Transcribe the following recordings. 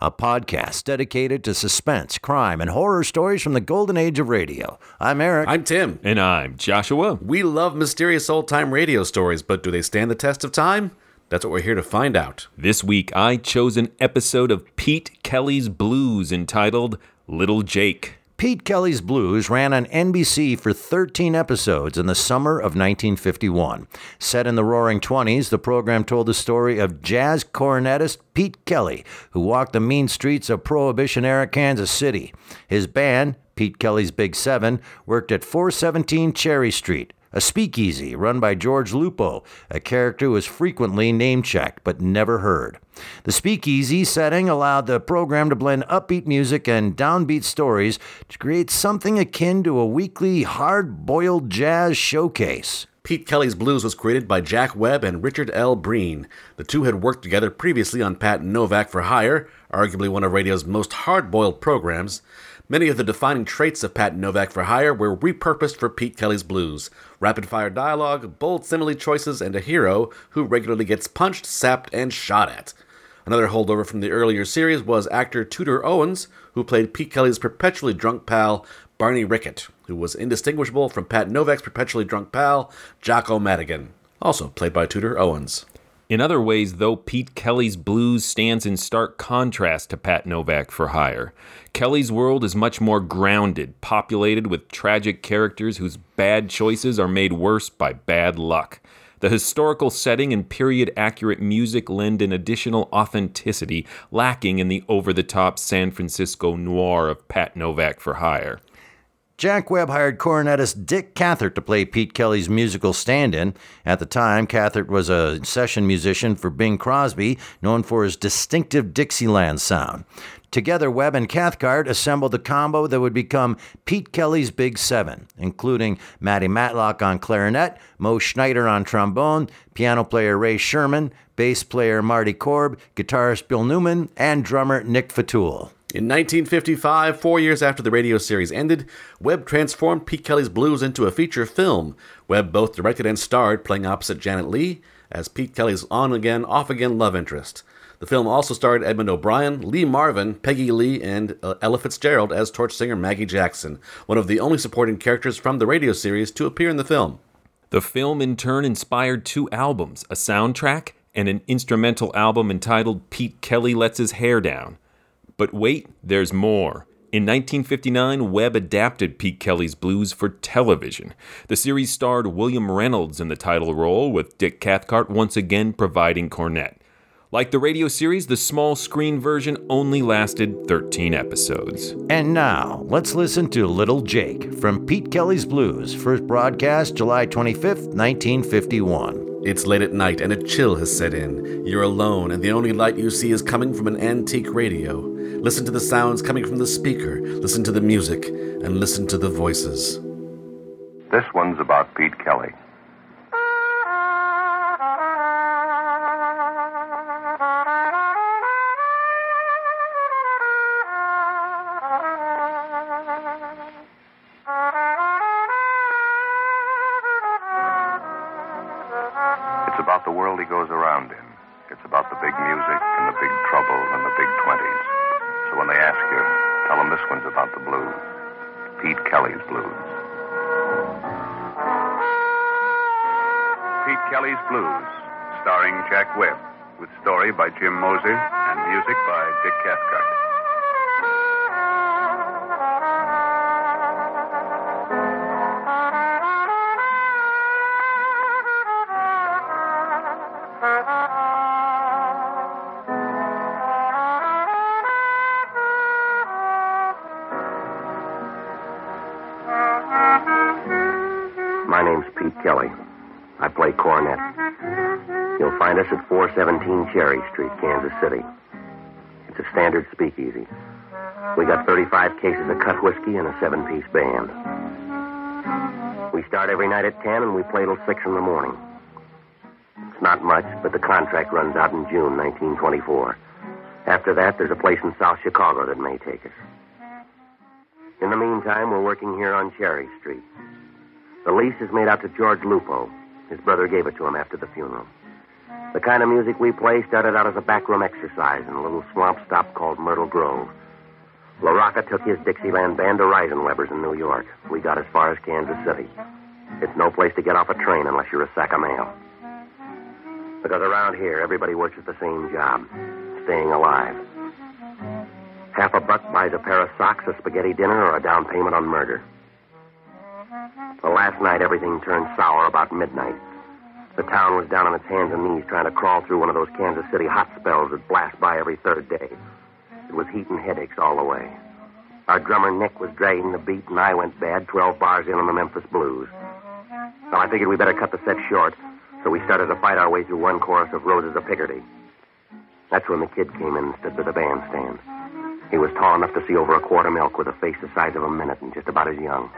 a podcast dedicated to suspense, crime, and horror stories from the golden age of radio. I'm Eric. I'm Tim. And I'm Joshua. We love mysterious old time radio stories, but do they stand the test of time? That's what we're here to find out. This week I chose an episode of Pete Kelly's Blues entitled Little Jake. Pete Kelly's Blues ran on NBC for 13 episodes in the summer of 1951. Set in the roaring 20s, the program told the story of jazz cornetist Pete Kelly, who walked the mean streets of Prohibition era Kansas City. His band, Pete Kelly's Big Seven, worked at 417 Cherry Street, a speakeasy run by George Lupo, a character who was frequently name checked but never heard. The speakeasy setting allowed the program to blend upbeat music and downbeat stories to create something akin to a weekly hard boiled jazz showcase. Pete Kelly's Blues was created by Jack Webb and Richard L. Breen. The two had worked together previously on Pat Novak for Hire, arguably one of radio's most hard boiled programs. Many of the defining traits of Pat Novak for Hire were repurposed for Pete Kelly's Blues rapid fire dialogue, bold simile choices, and a hero who regularly gets punched, sapped, and shot at. Another holdover from the earlier series was actor Tudor Owens, who played Pete Kelly's perpetually drunk pal, Barney Rickett, who was indistinguishable from Pat Novak's perpetually drunk pal, Jocko Madigan, also played by Tudor Owens. In other ways, though, Pete Kelly's Blues stands in stark contrast to Pat Novak for Hire. Kelly's world is much more grounded, populated with tragic characters whose bad choices are made worse by bad luck. The historical setting and period accurate music lend an additional authenticity lacking in the over the top San Francisco noir of Pat Novak for Hire. Jack Webb hired cornetist Dick Cathcart to play Pete Kelly's musical stand in. At the time, Cathcart was a session musician for Bing Crosby, known for his distinctive Dixieland sound. Together, Webb and Cathcart assembled the combo that would become Pete Kelly's Big Seven, including Matty Matlock on clarinet, Moe Schneider on trombone, piano player Ray Sherman, bass player Marty Corb, guitarist Bill Newman, and drummer Nick Fatool. In 1955, four years after the radio series ended, Webb transformed Pete Kelly's Blues into a feature film. Webb both directed and starred, playing opposite Janet Leigh as Pete Kelly's on again, off again love interest. The film also starred Edmund O'Brien, Lee Marvin, Peggy Lee, and uh, Ella Fitzgerald as torch singer Maggie Jackson, one of the only supporting characters from the radio series to appear in the film. The film, in turn, inspired two albums a soundtrack and an instrumental album entitled Pete Kelly Lets His Hair Down. But wait, there's more. In 1959, Webb adapted Pete Kelly's Blues for television. The series starred William Reynolds in the title role, with Dick Cathcart once again providing cornet. Like the radio series, the small screen version only lasted 13 episodes. And now, let's listen to Little Jake from Pete Kelly's Blues, first broadcast July 25th, 1951. It's late at night and a chill has set in. You're alone, and the only light you see is coming from an antique radio. Listen to the sounds coming from the speaker, listen to the music, and listen to the voices. This one's about Pete Kelly. Blues, starring Jack Webb, with story by Jim Moser and music by Dick Cathcart. 17 Cherry Street, Kansas City. It's a standard speakeasy. We got 35 cases of cut whiskey and a seven piece band. We start every night at 10 and we play till 6 in the morning. It's not much, but the contract runs out in June 1924. After that, there's a place in South Chicago that may take us. In the meantime, we're working here on Cherry Street. The lease is made out to George Lupo. His brother gave it to him after the funeral. The kind of music we play started out as a backroom exercise in a little swamp stop called Myrtle Grove. LaRocca took his Dixieland band to Reisenweber's in New York. We got as far as Kansas City. It's no place to get off a train unless you're a sack of mail. Because around here, everybody works at the same job staying alive. Half a buck buys a pair of socks, a spaghetti dinner, or a down payment on murder. The last night, everything turned sour about midnight. The town was down on its hands and knees trying to crawl through one of those Kansas City hot spells that blast by every third day. It was heat and headaches all the way. Our drummer Nick was dragging the beat, and I went bad 12 bars in on the Memphis Blues. Well, I figured we better cut the set short, so we started to fight our way through one chorus of Roses of Picardy. That's when the kid came in and stood by the bandstand. He was tall enough to see over a quart of milk with a face the size of a minute and just about as young.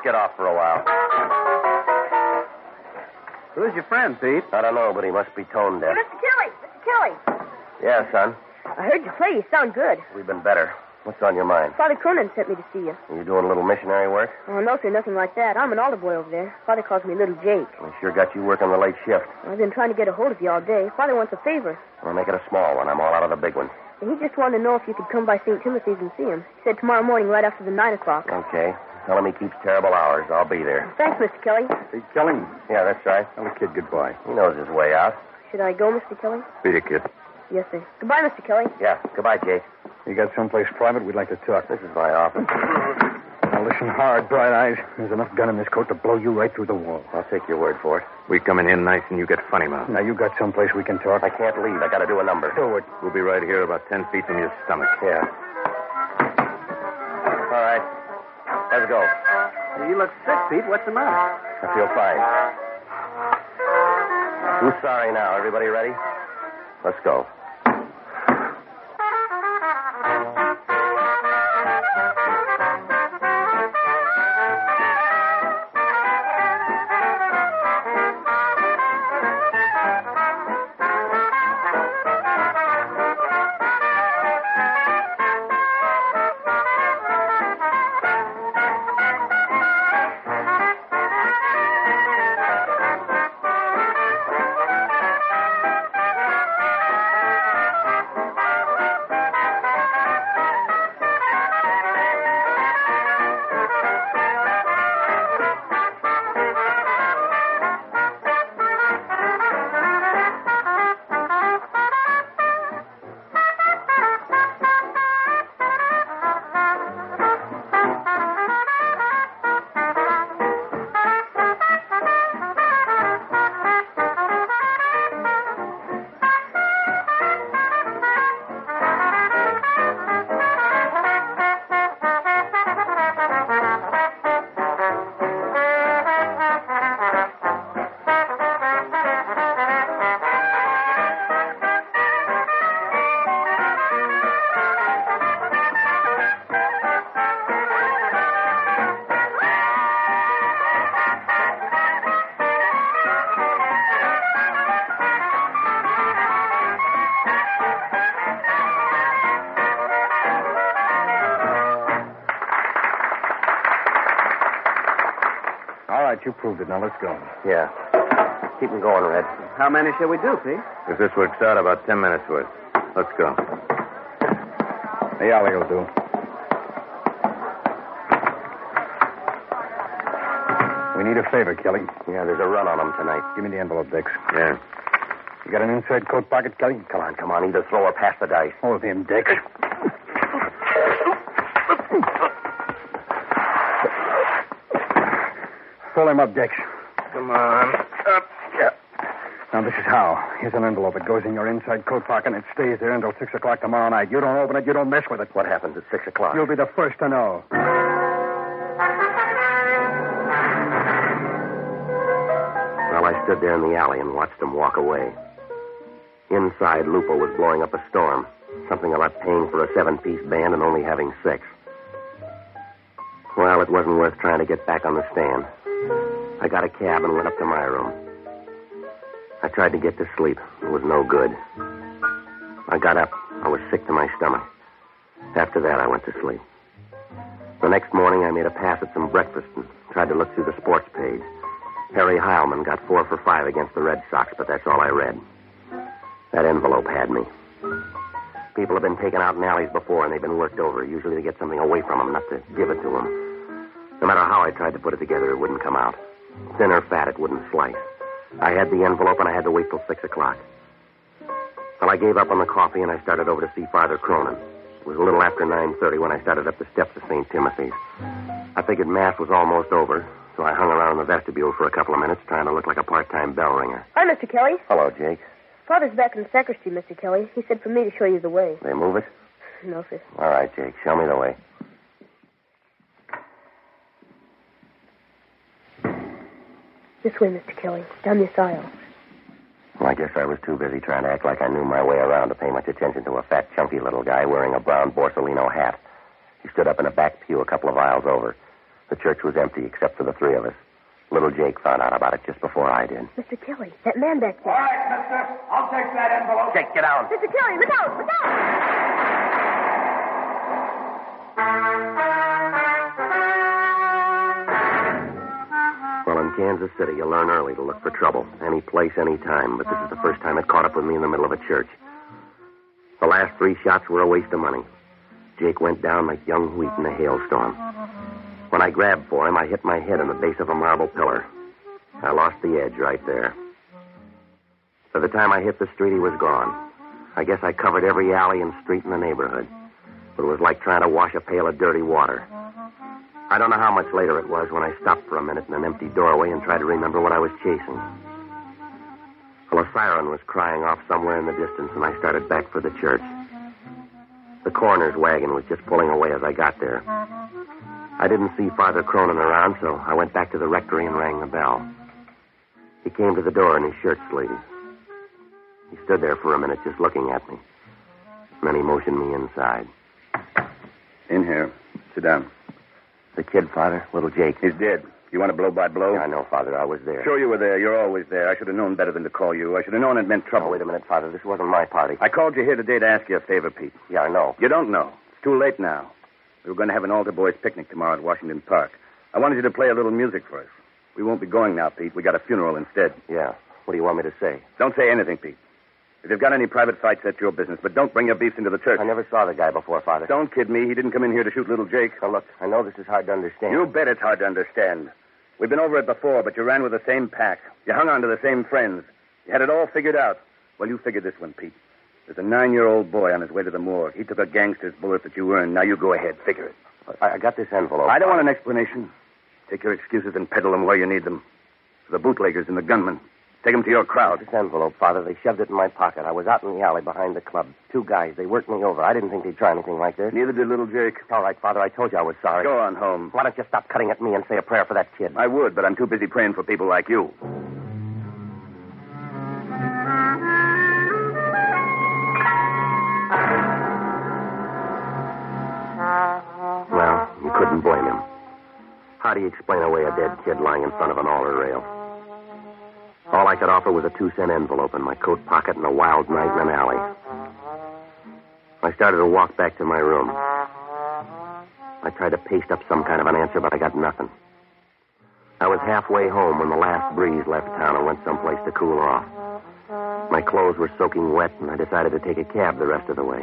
Let's get off for a while. Who's your friend, Pete? I don't know, but he must be tone deaf. Mr. Kelly! Mr. Kelly! Yeah, son. I heard you play. You sound good. We've been better. What's on your mind? Father Cronin sent me to see you. Are you doing a little missionary work? Oh, no, sir, nothing like that. I'm an altar boy over there. Father calls me Little Jake. We sure got you working the late shift. I've been trying to get a hold of you all day. Father wants a favor. We'll make it a small one. I'm all out of the big one. He just wanted to know if you could come by St. Timothy's and see him. He said tomorrow morning right after the 9 o'clock. Okay. Tell him he keeps terrible hours. I'll be there. Thanks, Mr. Kelly. Pete Kelly. Yeah, that's right. Tell the kid goodbye. He knows his way out. Should I go, Mr. Kelly? Beat it, kid. Yes, sir. Goodbye, Mr. Kelly. Yeah. Goodbye, Jake. You got someplace private? We'd like to talk. This is my office. Now listen hard, bright eyes. There's enough gun in this coat to blow you right through the wall. I'll take your word for it. We come in here nice and you get funny mouth. Now you got someplace we can talk. I can't leave. I got to do a number. Do it. We'll be right here about ten feet from your stomach. Yeah. Let's go. You look sick, Pete. What's the matter? I feel fine. Who's sorry now? Everybody ready? Let's go. Proved it. Now let's go. Yeah. Keep 'em going, Red. How many shall we do, Pete? If this works out, about ten minutes worth. Let's go. The alley will do. We need a favor, Kelly. Yeah, there's a run on them tonight. Give me the envelope, Dix. Yeah. You got an inside coat pocket, Kelly? Come on, come on. Either throw or pass the dice. Hold him, Dix. Pull him up, Dix. Come on. Up. Yeah. Now Now, this is how. Here's an envelope. It goes in your inside coat pocket, and it stays there until 6 o'clock tomorrow night. You don't open it, you don't mess with it. What happens at 6 o'clock? You'll be the first to know. Well, I stood there in the alley and watched them walk away. Inside, Lupo was blowing up a storm. Something about paying for a seven piece band and only having six. Well, it wasn't worth trying to get back on the stand. I got a cab and went up to my room. I tried to get to sleep. It was no good. I got up. I was sick to my stomach. After that, I went to sleep. The next morning, I made a pass at some breakfast and tried to look through the sports page. Harry Heilmann got four for five against the Red Sox, but that's all I read. That envelope had me. People have been taken out in alleys before, and they've been worked over, usually to get something away from them, not to give it to them. No matter how I tried to put it together, it wouldn't come out. Thin or fat, it wouldn't slice. I had the envelope, and I had to wait till 6 o'clock. Well, I gave up on the coffee, and I started over to see Father Cronin. It was a little after 9.30 when I started up the steps of St. Timothy's. I figured Mass was almost over, so I hung around the vestibule for a couple of minutes, trying to look like a part-time bell ringer. Hi, Mr. Kelly. Hello, Jake. Father's back in the sacristy, Mr. Kelly. He said for me to show you the way. They move it? No, sir. All right, Jake. Show me the way. This way, Mr. Kelly. Down this aisle. Well, I guess I was too busy trying to act like I knew my way around to pay much attention to a fat, chunky little guy wearing a brown Borsalino hat. He stood up in a back pew a couple of aisles over. The church was empty except for the three of us. Little Jake found out about it just before I did. Mr. Kelly, that man back there. All right, mister. I'll take that envelope. Jake, get down. Mr. Kelly, look out! Look out! Kansas City, you learn early to look for trouble. Any place, any time. But this is the first time it caught up with me in the middle of a church. The last three shots were a waste of money. Jake went down like young wheat in a hailstorm. When I grabbed for him, I hit my head on the base of a marble pillar. I lost the edge right there. By the time I hit the street, he was gone. I guess I covered every alley and street in the neighborhood. But it was like trying to wash a pail of dirty water. I don't know how much later it was when I stopped for a minute in an empty doorway and tried to remember what I was chasing. Well, a siren was crying off somewhere in the distance, and I started back for the church. The coroner's wagon was just pulling away as I got there. I didn't see Father Cronin around, so I went back to the rectory and rang the bell. He came to the door in his shirt sleeves. He stood there for a minute just looking at me. And then he motioned me inside. In here. Sit down. The kid, Father, little Jake. He's dead. You want to blow by blow? Yeah, I know, Father. I was there. Sure you were there. You're always there. I should have known better than to call you. I should have known it meant trouble. Oh, wait a minute, Father. This wasn't my party. I called you here today to ask you a favor, Pete. Yeah, I know. You don't know. It's too late now. We were going to have an altar boys picnic tomorrow at Washington Park. I wanted you to play a little music for us. We won't be going now, Pete. We got a funeral instead. Yeah. What do you want me to say? Don't say anything, Pete. If you've got any private fights, that's your business. But don't bring your beefs into the church. I never saw the guy before, Father. Don't kid me. He didn't come in here to shoot little Jake. Now, look, I know this is hard to understand. You bet it's hard to understand. We've been over it before, but you ran with the same pack. You hung on to the same friends. You had it all figured out. Well, you figured this one, Pete. There's a nine-year-old boy on his way to the morgue. He took a gangster's bullet that you earned. Now you go ahead. Figure it. I, I got this envelope. I don't want an explanation. Take your excuses and peddle them where you need them. To the bootleggers and the gunmen. Take them to your crowd. This envelope, Father, they shoved it in my pocket. I was out in the alley behind the club. Two guys, they worked me over. I didn't think they'd try anything like this. Neither did little Jake. All right, Father, I told you I was sorry. Go on home. Why don't you stop cutting at me and say a prayer for that kid? I would, but I'm too busy praying for people like you. Well, you couldn't blame him. How do you explain away a dead kid lying in front of an altar rail? All I could offer was a two cent envelope in my coat pocket and a wild night in an alley. I started to walk back to my room. I tried to paste up some kind of an answer, but I got nothing. I was halfway home when the last breeze left town and went someplace to cool off. My clothes were soaking wet, and I decided to take a cab the rest of the way.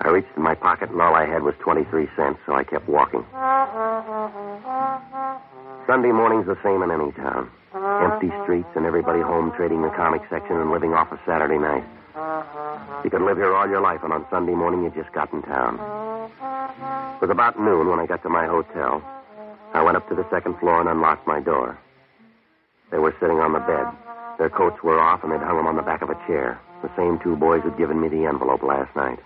I reached in my pocket, and all I had was 23 cents, so I kept walking. Sunday morning's the same in any town. Empty uh-huh. streets and everybody home trading the comic section and living off a Saturday night. Uh-huh. You could live here all your life, and on Sunday morning you just got in town. Uh-huh. It was about noon when I got to my hotel. I went up to the second floor and unlocked my door. They were sitting on the bed. Their coats were off, and they'd hung them on the back of a chair. The same two boys who'd given me the envelope last night.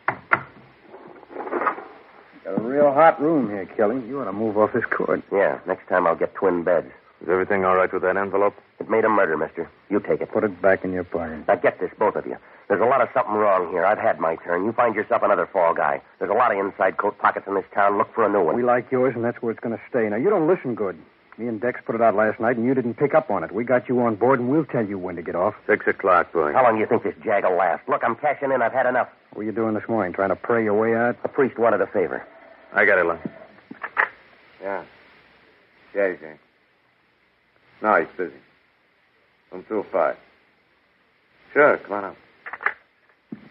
Got a real hot room here, Kelly. You ought to move off this cord. Yeah, next time I'll get twin beds. Is everything all right with that envelope? It made a murder, mister. You take it. Put it back in your pocket. Now get this, both of you. There's a lot of something wrong here. I've had my turn. You find yourself another fall guy. There's a lot of inside coat pockets in this town. Look for a new one. We like yours, and that's where it's going to stay. Now, you don't listen good. Me and Dex put it out last night, and you didn't pick up on it. We got you on board, and we'll tell you when to get off. Six o'clock, boy. How long do you think this jag will last? Look, I'm cashing in. I've had enough. What were you doing this morning? Trying to pray your way out? The priest wanted a favor. I got it, Lon. Yeah. Yeah, he's in. No, he's busy. Room 205. Sure, come on up.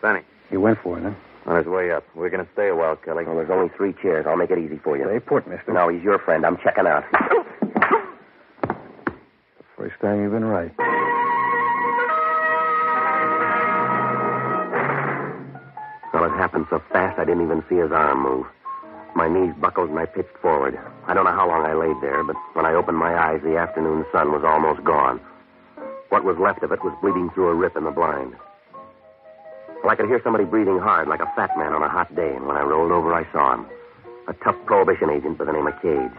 Benny, He went for it, huh? on his way up. We're going to stay a while, Kelly. Well, there's only three chairs. I'll make it easy for you. Stay put, mister. No, he's your friend. I'm checking out. First time you've been right. Well, it happened so fast I didn't even see his arm move. My knees buckled and I pitched forward. I don't know how long I laid there, but when I opened my eyes, the afternoon sun was almost gone. What was left of it was bleeding through a rip in the blind. Well, I could hear somebody breathing hard like a fat man on a hot day, and when I rolled over, I saw him. A tough prohibition agent by the name of Cage.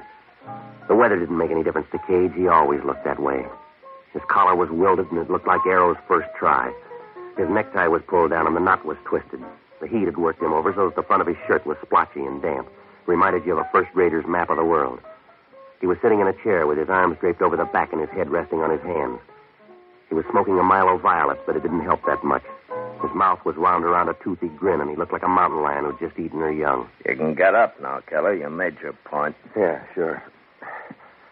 The weather didn't make any difference to Cage. He always looked that way. His collar was wilted, and it looked like Arrow's first try. His necktie was pulled down, and the knot was twisted. The heat had worked him over so that the front of his shirt was splotchy and damp. Reminded you of a first grader's map of the world. He was sitting in a chair with his arms draped over the back and his head resting on his hands. He was smoking a Milo Violet, but it didn't help that much. His mouth was wound around a toothy grin, and he looked like a mountain lion who'd just eaten her young. You can get up now, Keller. You made your point. Yeah, sure.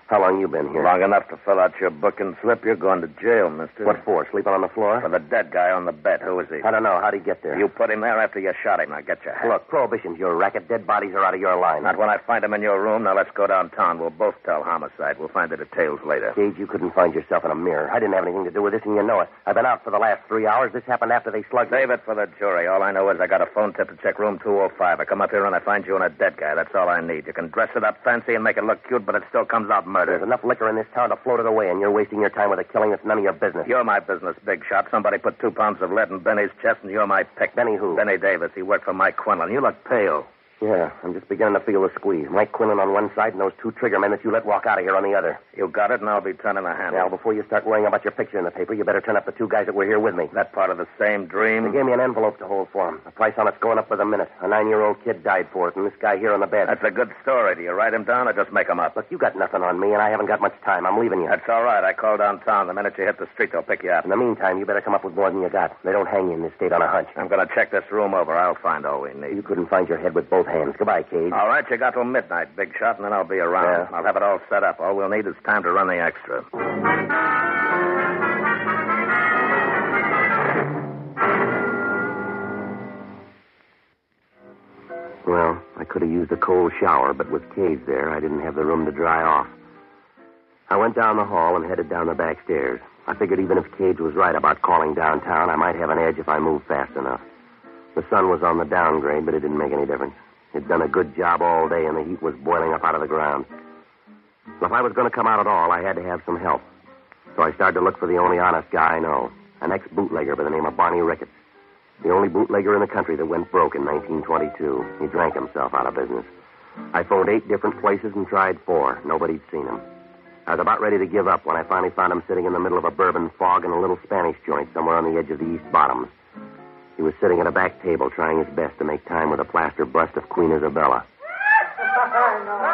How long you been here? Long enough to fill out your booking slip. You're going to jail, mister. What for? Sleeping on the floor? For the dead guy on the bed. Who is he? I don't know. How'd he get there? You put him there after you shot him. Now get your hat. Look, prohibition's your racket. Dead bodies are out of your line. Not when I find him in your room. Now let's go downtown. We'll both tell homicide. We'll find the details later. Gage, you couldn't find yourself in a mirror. I didn't have anything to do with this, and you know it. I've been out for the last three hours. This happened after they slugged me. Save it for the jury. All I know is I got a phone tip to check room 205. I come up here and I find you and a dead guy. That's all I need. You can dress it up fancy and make it look cute, but it still comes out murder. There's enough liquor in this town to float it away, and you're wasting your time with a killing that's none of your business. You're my business, big shot. Somebody put two pounds of lead in Benny's chest, and you're my pick. Benny who? Benny Davis. He worked for Mike Quinlan. You look pale. Yeah, I'm just beginning to feel the squeeze. Mike Quinlan on one side and those two trigger men that you let walk out of here on the other. You got it, and I'll be turning the handle. Now, before you start worrying about your picture in the paper, you better turn up the two guys that were here with me. That part of the same dream? They gave me an envelope to hold for them. The price on it's going up with a minute. A nine-year-old kid died for it, and this guy here on the bed. That's a good story. Do you write him down or just make him up? Look, you got nothing on me, and I haven't got much time. I'm leaving you. That's all right. I called downtown. The minute you hit the street, they'll pick you up. In the meantime, you better come up with more than you got. They don't hang you in this state on a hunch. I'm going to check this room over. I'll find all we need. You couldn't find your head with both hands. Goodbye, Cage. All right, you got till midnight, big shot, and then I'll be around. Yeah. I'll have it all set up. All we'll need is time to run the extra. Well, I could have used a cold shower, but with Cage there, I didn't have the room to dry off. I went down the hall and headed down the back stairs. I figured even if Cage was right about calling downtown, I might have an edge if I moved fast enough. The sun was on the downgrade, but it didn't make any difference. It'd done a good job all day, and the heat was boiling up out of the ground. If I was going to come out at all, I had to have some help. So I started to look for the only honest guy I know, an ex-bootlegger by the name of Barney Ricketts. The only bootlegger in the country that went broke in 1922. He drank himself out of business. I phoned eight different places and tried four. Nobody'd seen him. I was about ready to give up when I finally found him sitting in the middle of a bourbon fog in a little Spanish joint somewhere on the edge of the East Bottoms. He was sitting at a back table trying his best to make time with a plaster bust of Queen Isabella.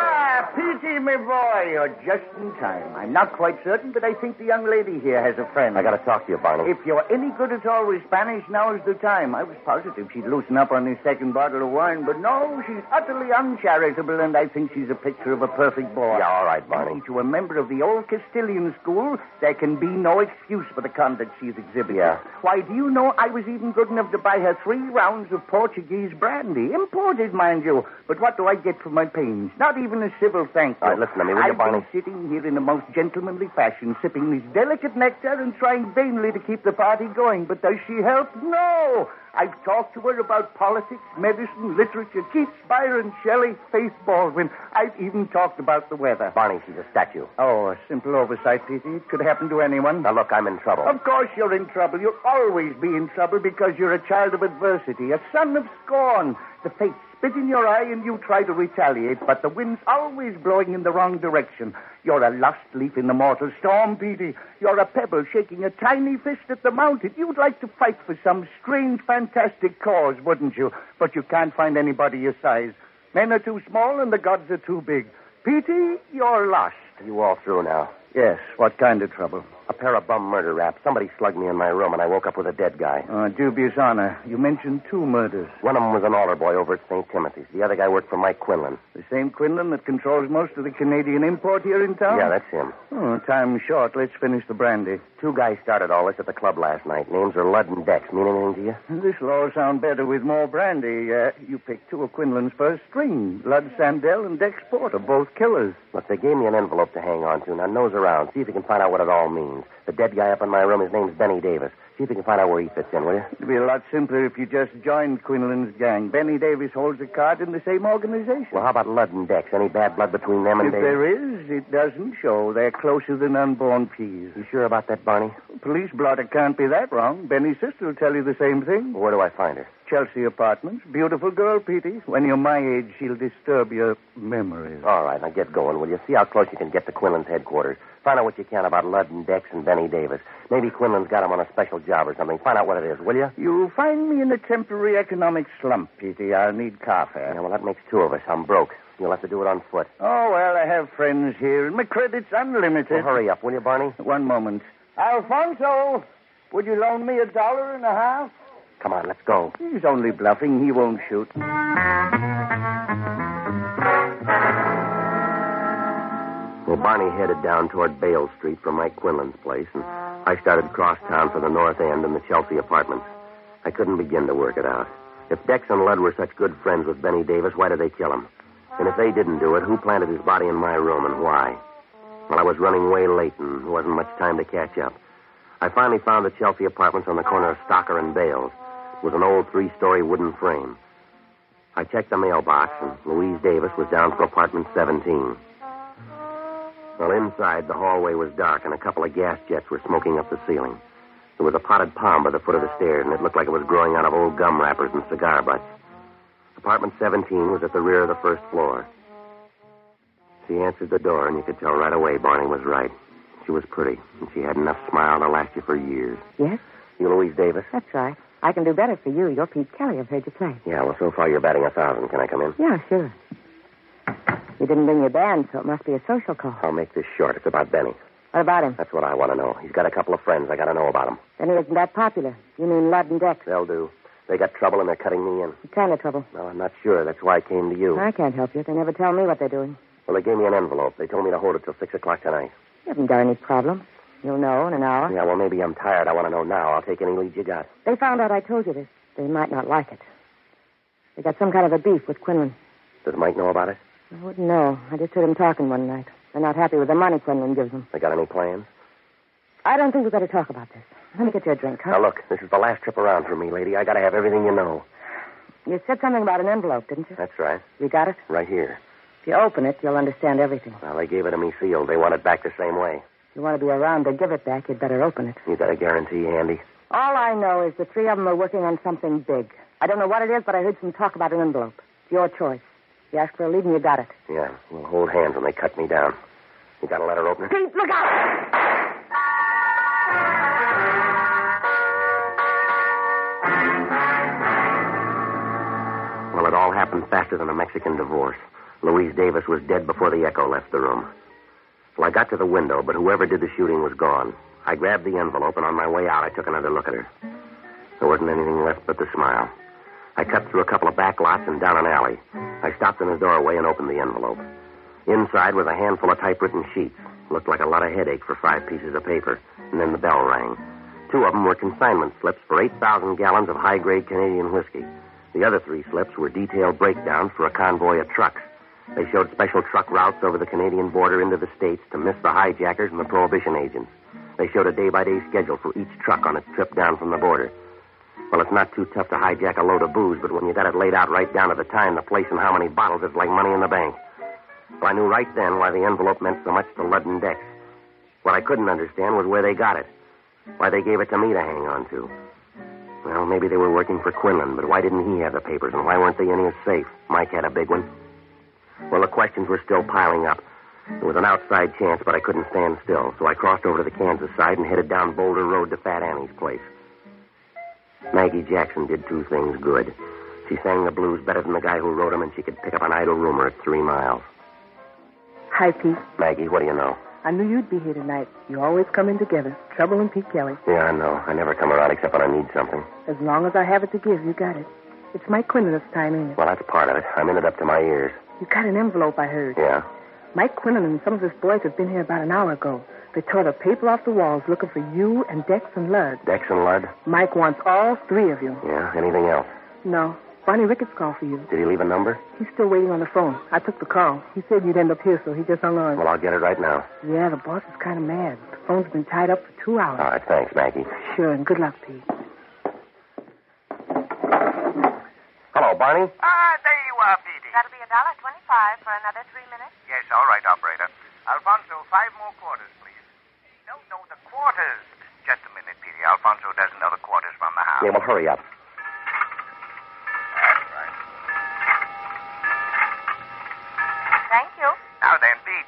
Peasy, my boy, you're just in time. I'm not quite certain, but I think the young lady here has a friend. I gotta talk to you, Barney. If you're any good at all with Spanish, now is the time. I was positive she'd loosen up on this second bottle of wine, but no, she's utterly uncharitable, and I think she's a picture of a perfect boy. Yeah, all right, Barney. To a member of the old Castilian school, there can be no excuse for the conduct she's exhibited. Yeah. Why, do you know I was even good enough to buy her three rounds of Portuguese brandy, imported, mind you. But what do I get for my pains? Not even a civil All right, listen to me, will you, I've Barney? been sitting here in the most gentlemanly fashion, sipping this delicate nectar and trying vainly to keep the party going. But does she help? No! I've talked to her about politics, medicine, literature, Keats, Byron, Shelley, Faith Baldwin. I've even talked about the weather. Barney, she's a statue. Oh, a simple oversight, Petey. It could happen to anyone. Now, look, I'm in trouble. Of course you're in trouble. You'll always be in trouble because you're a child of adversity, a son of scorn. The fates spit in your eye and you try to retaliate, but the wind's always blowing in the wrong direction. You're a lost leaf in the mortal storm, Petey. You're a pebble shaking a tiny fist at the mountain. You'd like to fight for some strange, fantastic cause, wouldn't you? But you can't find anybody your size. Men are too small and the gods are too big. Petey, you're lost. You all through now. Yes, what kind of trouble? A pair of bum murder raps. Somebody slugged me in my room, and I woke up with a dead guy. Uh, dubious honor. You mentioned two murders. One of them was an altar boy over at St. Timothy's. The other guy worked for Mike Quinlan. The same Quinlan that controls most of the Canadian import here in town? Yeah, that's him. Oh, time's short. Let's finish the brandy. Two guys started all this at the club last night. Names are Ludd and Dex. Mean anything to you? This'll all sound better with more brandy. Uh, you picked two of Quinlan's first string. Ludd Sandell and Dex Porter, both killers. Look, they gave me an envelope to hang on to. Now, nose around. See if you can find out what it all means. The dead guy up in my room, his name's Benny Davis. See if you can find out where he fits in, will you? It'd be a lot simpler if you just joined Quinlan's gang. Benny Davis holds a card in the same organization. Well, how about Ludd and Dex? Any bad blood between them and if Davis? there is, it doesn't show. They're closer than unborn peas. You sure about that, Barney? Police blotter can't be that wrong. Benny's sister will tell you the same thing. Where do I find her? Chelsea Apartments. Beautiful girl, Petey. When you're my age, she'll disturb your memories. All right, now get going, will you? See how close you can get to Quinlan's headquarters. Find out what you can about Ludd and Dex and Benny Davis. Maybe Quinlan's got him on a special job or something. Find out what it is, will you? You'll find me in a temporary economic slump, Petey. I'll need car fare. Yeah, well, that makes two of us. I'm broke. You'll have to do it on foot. Oh, well, I have friends here, and my credit's unlimited. Well, hurry up, will you, Barney? One moment. Alfonso, would you loan me a dollar and a half? Come on, let's go. He's only bluffing. He won't shoot. Well, Barney headed down toward Bale Street from Mike Quinlan's place, and I started cross town for the North End and the Chelsea apartments. I couldn't begin to work it out. If Dex and Ludd were such good friends with Benny Davis, why did they kill him? And if they didn't do it, who planted his body in my room and why? Well, I was running way late, and wasn't much time to catch up. I finally found the Chelsea apartments on the corner of Stocker and Bales. It was an old three-story wooden frame. I checked the mailbox, and Louise Davis was down for apartment 17. Well, inside, the hallway was dark, and a couple of gas jets were smoking up the ceiling. There was a potted palm by the foot of the stairs, and it looked like it was growing out of old gum wrappers and cigar butts. Apartment 17 was at the rear of the first floor. She answered the door, and you could tell right away Barney was right. She was pretty, and she had enough smile to last you for years. Yes, You Louise Davis? that's right. I can do better for you. You're Pete Kelly. I've heard you play. Yeah, well, so far you're batting a thousand. Can I come in? Yeah, sure. You didn't bring your band, so it must be a social call. I'll make this short. It's about Benny. What about him? That's what I want to know. He's got a couple of friends. I got to know about him. Then he isn't that popular. You mean Ludd and Dex? They'll do. They got trouble, and they're cutting me in. What kind of trouble? No, I'm not sure. That's why I came to you. I can't help you. They never tell me what they're doing. Well, they gave me an envelope. They told me to hold it till 6 o'clock tonight. You haven't got any problem. You'll know in an hour. Yeah, well, maybe I'm tired. I want to know now. I'll take any lead you got. They found out I told you this. They might not like it. They got some kind of a beef with Quinlan. Does Mike know about it? I wouldn't know. I just heard them talking one night. They're not happy with the money Quinlan gives them. They got any plans? I don't think we better talk about this. Let me get you a drink, huh? Now, look, this is the last trip around for me, lady. I got to have everything you know. You said something about an envelope, didn't you? That's right. You got it? Right here. If you open it, you'll understand everything. Well, they gave it to me sealed. They want it back the same way. If you want to be around to give it back, you'd better open it. You got a guarantee handy? All I know is the three of them are working on something big. I don't know what it is, but I heard some talk about an envelope. It's your choice. You asked for a lead and you got it. Yeah, we'll hold hands when they cut me down. You got a letter opener? Pete, look out! Well, it all happened faster than a Mexican divorce. Louise Davis was dead before the echo left the room. Well, I got to the window, but whoever did the shooting was gone. I grabbed the envelope, and on my way out, I took another look at her. There wasn't anything left but the smile. I cut through a couple of back lots and down an alley. I stopped in the doorway and opened the envelope. Inside was a handful of typewritten sheets. Looked like a lot of headache for five pieces of paper. And then the bell rang. Two of them were consignment slips for 8,000 gallons of high grade Canadian whiskey. The other three slips were detailed breakdowns for a convoy of trucks. They showed special truck routes over the Canadian border into the States to miss the hijackers and the prohibition agents. They showed a day by day schedule for each truck on its trip down from the border. Well, it's not too tough to hijack a load of booze, but when you got it laid out right down to the time, the place, and how many bottles, it's like money in the bank. Well, I knew right then why the envelope meant so much to Ludd and Dex. What I couldn't understand was where they got it. Why they gave it to me to hang on to. Well, maybe they were working for Quinlan, but why didn't he have the papers, and why weren't they in his safe? Mike had a big one. Well, the questions were still piling up. It was an outside chance, but I couldn't stand still, so I crossed over to the Kansas side and headed down Boulder Road to Fat Annie's place. Maggie Jackson did two things good. She sang the blues better than the guy who wrote them, and she could pick up an idle rumor at three miles. Hi, Pete. Maggie, what do you know? I knew you'd be here tonight. You always come in together. Trouble and Pete Kelly. Yeah, I know. I never come around except when I need something. As long as I have it to give, you got it. It's Mike Quinlan this time, ain't it? Well, that's part of it. I'm in it up to my ears. You got an envelope, I heard. Yeah? Mike Quinlan and some of his boys have been here about an hour ago. They tore the paper off the walls looking for you and Dex and Ludd. Dex and Ludd? Mike wants all three of you. Yeah. Anything else? No. Barney Ricketts called for you. Did he leave a number? He's still waiting on the phone. I took the call. He said you'd end up here, so he just hung on. Well, I'll get it right now. Yeah, the boss is kind of mad. The phone's been tied up for two hours. All right. Thanks, Maggie. Sure, and good luck, Pete. Hello, Barney. Ah, there you are, Petey. That'll be a dollar twenty-five for another three minutes. Yes, all right, operator. Alfonso, five more quarters, please. No, no, the quarters. Just a minute, Petey. Alfonso doesn't know the quarters from the house. Yeah, well, hurry up. That's right. Thank you. Now then, Pete.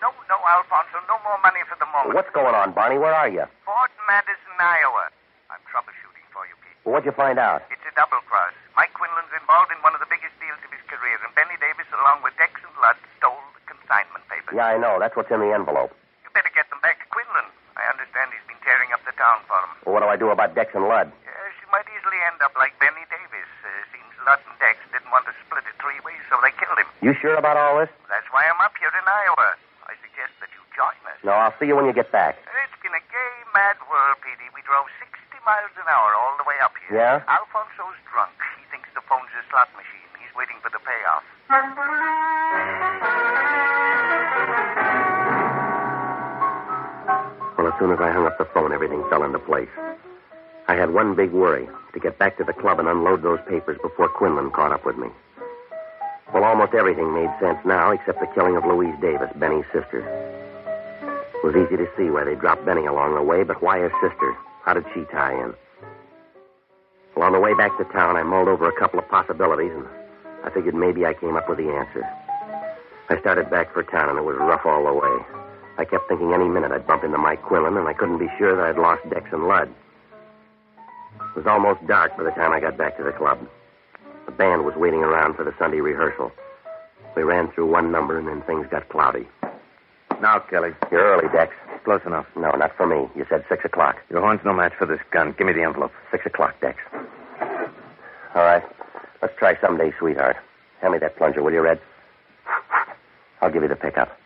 No, no, Alfonso, no more money for the moment. What's going on, Barney? Where are you? Fort Madison, Iowa. I'm troubleshooting for you, Pete. Well, what'd you find out? It's a double cross. Mike Quinlan's involved in one of the biggest deals of his career, and Benny Davis, along with Dex and Ludd, stole the consignment papers. Yeah, I know. That's what's in the envelope. You better get them back to Quinlan. I understand he's been tearing up the town for him. Well, what do I do about Dex and Ludd? Yes, you might easily end up like Benny Davis. Uh, seems Ludd and Dex didn't want to split it three ways, so they killed him. You sure about all this? That's why I'm up here in Iowa. I suggest that you join us. No, I'll see you when you get back. It's been a gay, mad world, Petey. We drove 60 miles an hour all the way up here. Yeah? Alfonso's soon as I hung up the phone, everything fell into place. I had one big worry to get back to the club and unload those papers before Quinlan caught up with me. Well, almost everything made sense now except the killing of Louise Davis, Benny's sister. It was easy to see why they dropped Benny along the way, but why his sister? How did she tie in? Well, on the way back to town, I mulled over a couple of possibilities, and I figured maybe I came up with the answer. I started back for town, and it was rough all the way. I kept thinking any minute I'd bump into Mike Quinlan, and I couldn't be sure that I'd lost Dex and Lud. It was almost dark by the time I got back to the club. The band was waiting around for the Sunday rehearsal. We ran through one number, and then things got cloudy. Now, Kelly. You're early, Dex. Close enough. No, not for me. You said six o'clock. Your horn's no match for this gun. Give me the envelope. Six o'clock, Dex. All right. Let's try someday, sweetheart. Hand me that plunger, will you, Red? I'll give you the pickup.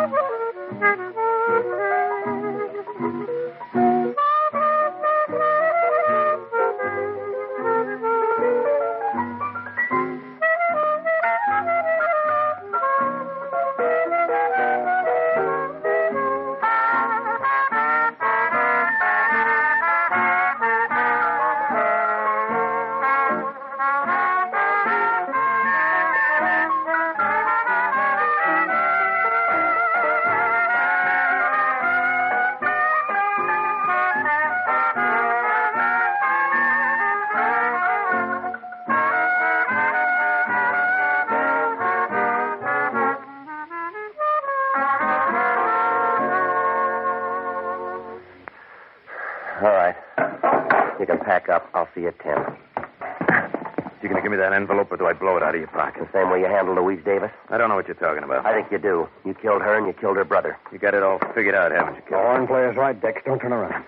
Thank you. See you at 10. You gonna give me that envelope or do I blow it out of your pocket? The same way you handled Louise Davis? I don't know what you're talking about. I think you do. You killed her and you killed her brother. You got it all figured out, haven't you, The Kelly? horn player's right, Dex. Don't turn around.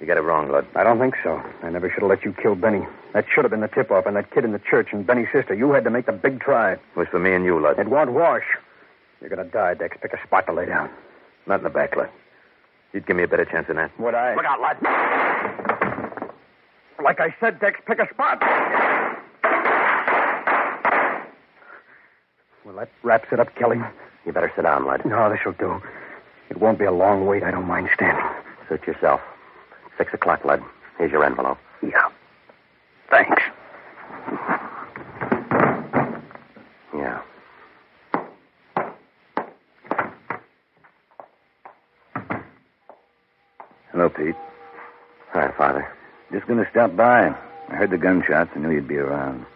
You got it wrong, Lud. I don't think so. I never should have let you kill Benny. That should have been the tip-off, and that kid in the church and Benny's sister. You had to make the big try. It was for me and you, Lud. It won't wash. You're going to die, Dex. Pick a spot to lay down. Not in the back, Lud. You'd give me a better chance than that. Would I? Look out, lad. Like I said, Dex, pick a spot. Well, that wraps it up, Kelly. You better sit down, lad. No, this'll do. It won't be a long wait. I don't mind standing. Suit yourself. Six o'clock, lad. Here's your envelope. Yeah. Thanks. Yeah. Hello, Pete. Hi, Father. Just going to stop by. I heard the gunshots. and knew you'd be around.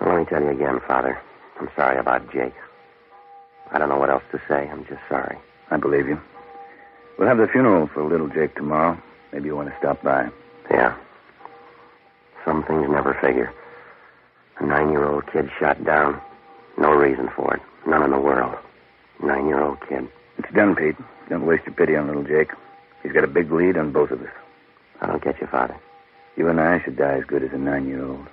Well, let me tell you again, Father. I'm sorry about Jake. I don't know what else to say. I'm just sorry. I believe you. We'll have the funeral for little Jake tomorrow. Maybe you want to stop by. Yeah. Some things never figure. A nine year old kid shot down. No reason for it. None in the world. Nine year old kid. It's done, Pete. Don't waste your pity on little Jake. He's got a big lead on both of us. I don't get you, Father. You and I should die as good as a nine year old.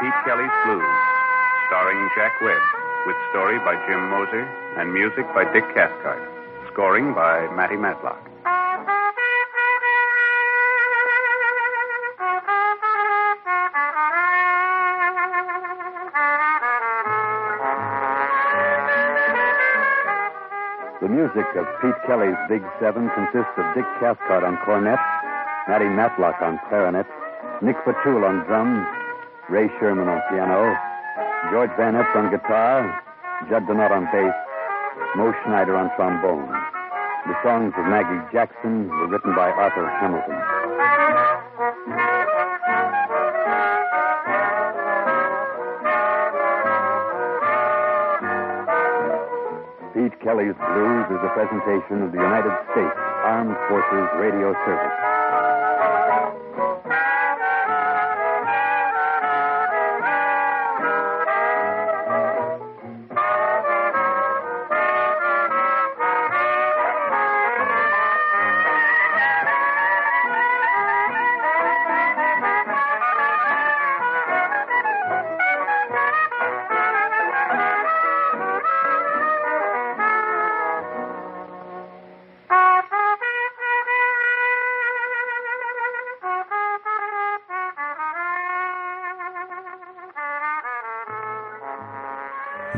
Pete Kelly's Blues, starring Jack Webb, with story by Jim Moser and music by Dick Cathcart. Scoring by Matty Matlock. The music of Pete Kelly's Big Seven consists of Dick Cathcart on cornet, Matty Matlock on clarinet, Nick Fatool on drums, Ray Sherman on piano, George Van Eps on guitar, Jud DeNaut on bass, Moe Schneider on trombone. The songs of Maggie Jackson were written by Arthur Hamilton. Pete Kelly's Blues is a presentation of the United States Armed Forces Radio Service.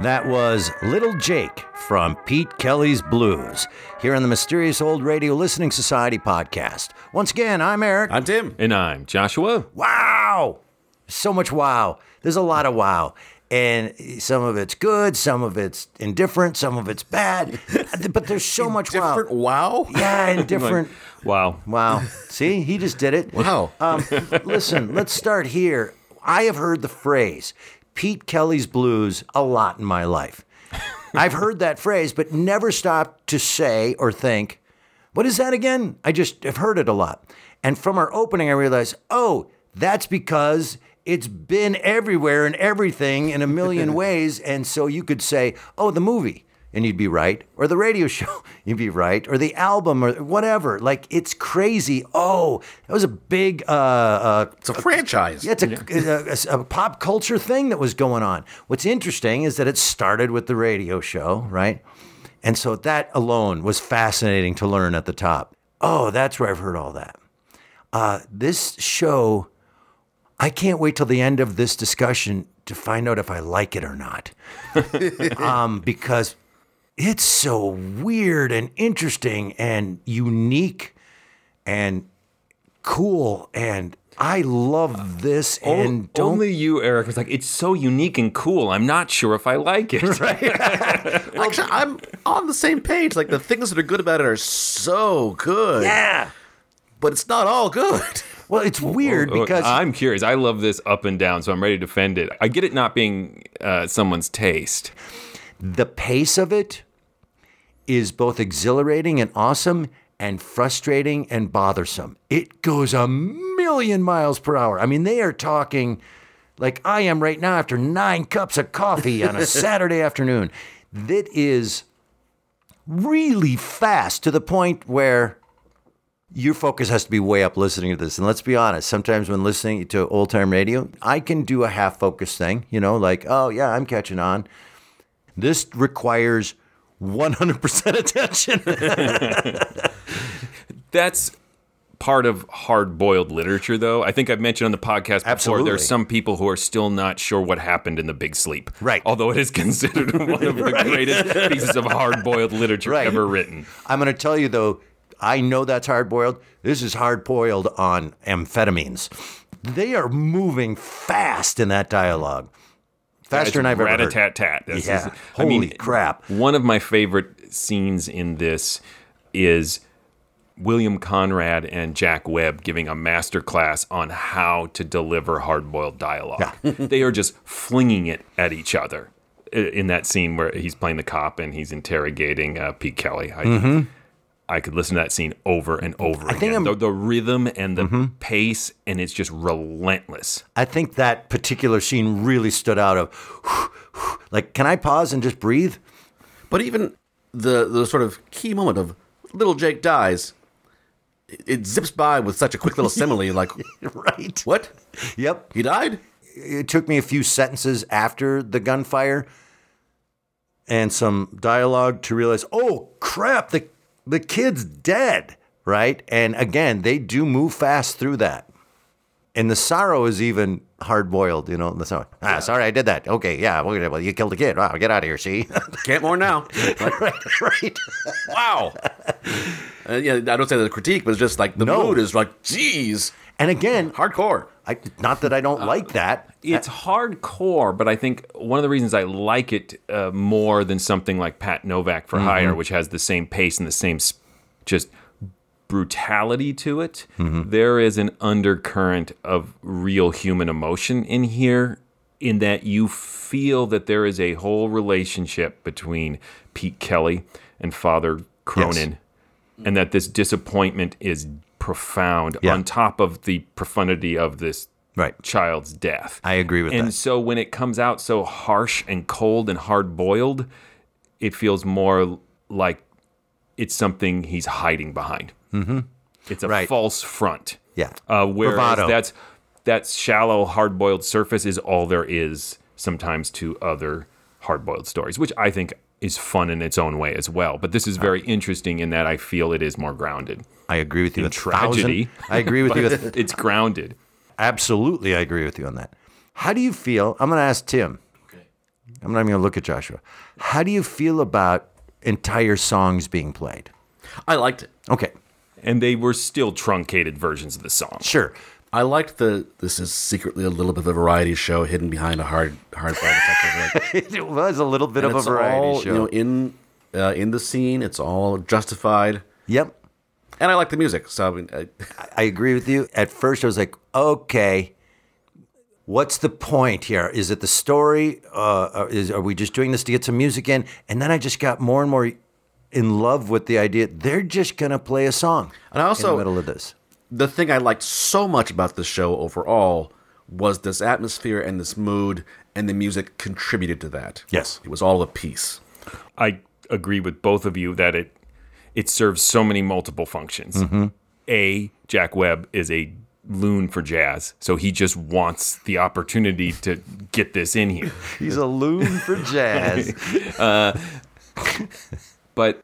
That was Little Jake from Pete Kelly's Blues here on the Mysterious Old Radio Listening Society podcast. Once again, I'm Eric. I'm Tim. And I'm Joshua. Wow! So much wow. There's a lot of wow. And some of it's good, some of it's indifferent, some of it's bad. But there's so much wow. Different wow? Yeah, indifferent. different. Wow. Wow. See, he just did it. Wow. Um, listen, let's start here. I have heard the phrase Pete Kelly's Blues a lot in my life. I've heard that phrase, but never stopped to say or think, what is that again? I just have heard it a lot. And from our opening, I realized, oh, that's because it's been everywhere and everything in a million ways. And so you could say, oh, the movie, and you'd be right, or the radio show, you'd be right, or the album, or whatever. Like it's crazy. Oh, that was a big. Uh, uh, It's a franchise. yeah, it's a, a- a pop culture thing that was going on. What's interesting is that it started with the radio show, right? And so that alone was fascinating to learn at the top. Oh, that's where I've heard all that. Uh, this show, I can't wait till the end of this discussion to find out if I like it or not. um, because it's so weird and interesting and unique and cool and I love this, O- and don't only you, Eric, was like, it's so unique and cool. I'm not sure if I like it. Actually, I'm on the same page. Like the things that are good about it are so good. Yeah. But it's not all good. Well, it's weird Oh, because I'm curious. I love this up and down, so I'm ready to defend it. I get it not being uh, someone's taste. the pace of it is both exhilarating and awesome and frustrating and bothersome. It goes a million miles per hour. I mean, they are talking like I am right now after nine cups of coffee on a Saturday afternoon. That is really fast to the point where your focus has to be way up listening to this. And let's be honest, sometimes when listening to old time radio, I can do a half focus thing, you know, like, oh, yeah, I'm catching on. This requires 100% attention. That's part of hard boiled literature, though. I think I've mentioned on the podcast before Absolutely. there's some people who are still not sure what happened in the big sleep. Right. Although it is considered one of the Right. greatest pieces of hard boiled literature Right. ever written. I'm going to tell you, though, I know that's hard boiled. This is hard boiled on amphetamines. They are moving fast in that dialogue. Faster than I've ever heard. This Yeah. is- I mean, Holy crap. One of my favorite scenes in this is William Conrad and Jack Webb giving a master class on how to deliver hard-boiled dialogue. they are just flinging it at each other in that scene where he's playing the cop and he's interrogating uh, Pete Kelly. I, Mhm. I could listen to that scene over and over I think again. I'm- The, the rhythm and the Mhm. pace, and it's just relentless. I think that particular scene really stood out of like, can I pause and just breathe? But even the the sort of key moment of little Jake dies, it, it zips by with such a quick little simile. Like, right? What? Yep. He died? It took me a few sentences after the gunfire and some dialogue to realize, oh crap, the the kid's dead, right? And again, they do move fast through that. And the sorrow is even hard boiled, you know. The sorrow. Ah, sorry, I did that. Okay, yeah, well, well, you killed a kid. Wow, get out of here. See, Can't more now. right, right. wow. Uh, yeah, I don't say that a critique, but it's just like the No. mood is like, geez. And again, hardcore. I, not that I don't like that. It's hardcore, but I think one of the reasons I like it uh, more than something like Pat Novak for Mhm. Hire, which has the same pace and the same s- just brutality to it, Mhm. there is an undercurrent of real human emotion in here, in that you feel that there is a whole relationship between Pete Kelly and Father Cronin, and that this disappointment is profound Yeah. on top of the profundity of this right. child's death. I agree with and that. And so when it comes out so harsh and cold and hard boiled, it feels more like it's something he's hiding behind. Mm-hmm. It's a Right. false front. Yeah. Uh, whereas Bravado. that's that shallow, hard boiled surface is all there is sometimes to other hard boiled stories, which I think is fun in its own way as well. But this is uh, very interesting in that I feel it is more grounded. I agree with you. In a thousand- tragedy. I agree with you. but it's grounded. Absolutely, I agree with you on that. How do you feel? I'm going to ask Tim. Okay. I'm not even going to look at Joshua. How do you feel about entire songs being played? I liked it. Okay. And they were still truncated versions of the song. Sure. I liked the. This is secretly a little bit of a variety show hidden behind a hard, hard. Like, it was a little bit of a variety all, show. You know, in uh, in the scene, it's all justified. Yep. And I like the music, so I, mean, I, I agree with you. At first, I was like, okay, what's the point here? Is it the story? Uh, is, are we just doing this to get some music in? And then I just got more and more in love with the idea they're just going to play a song and I also in the middle of this. The thing I liked so much about the show overall was this atmosphere and this mood, and the music contributed to that. Yes. it was all a piece. I agree with both of you that it it serves so many multiple functions. Mhm. A, Jack Webb is a loon for jazz, so he just wants the opportunity to get this in here. He's a loon for jazz. uh, but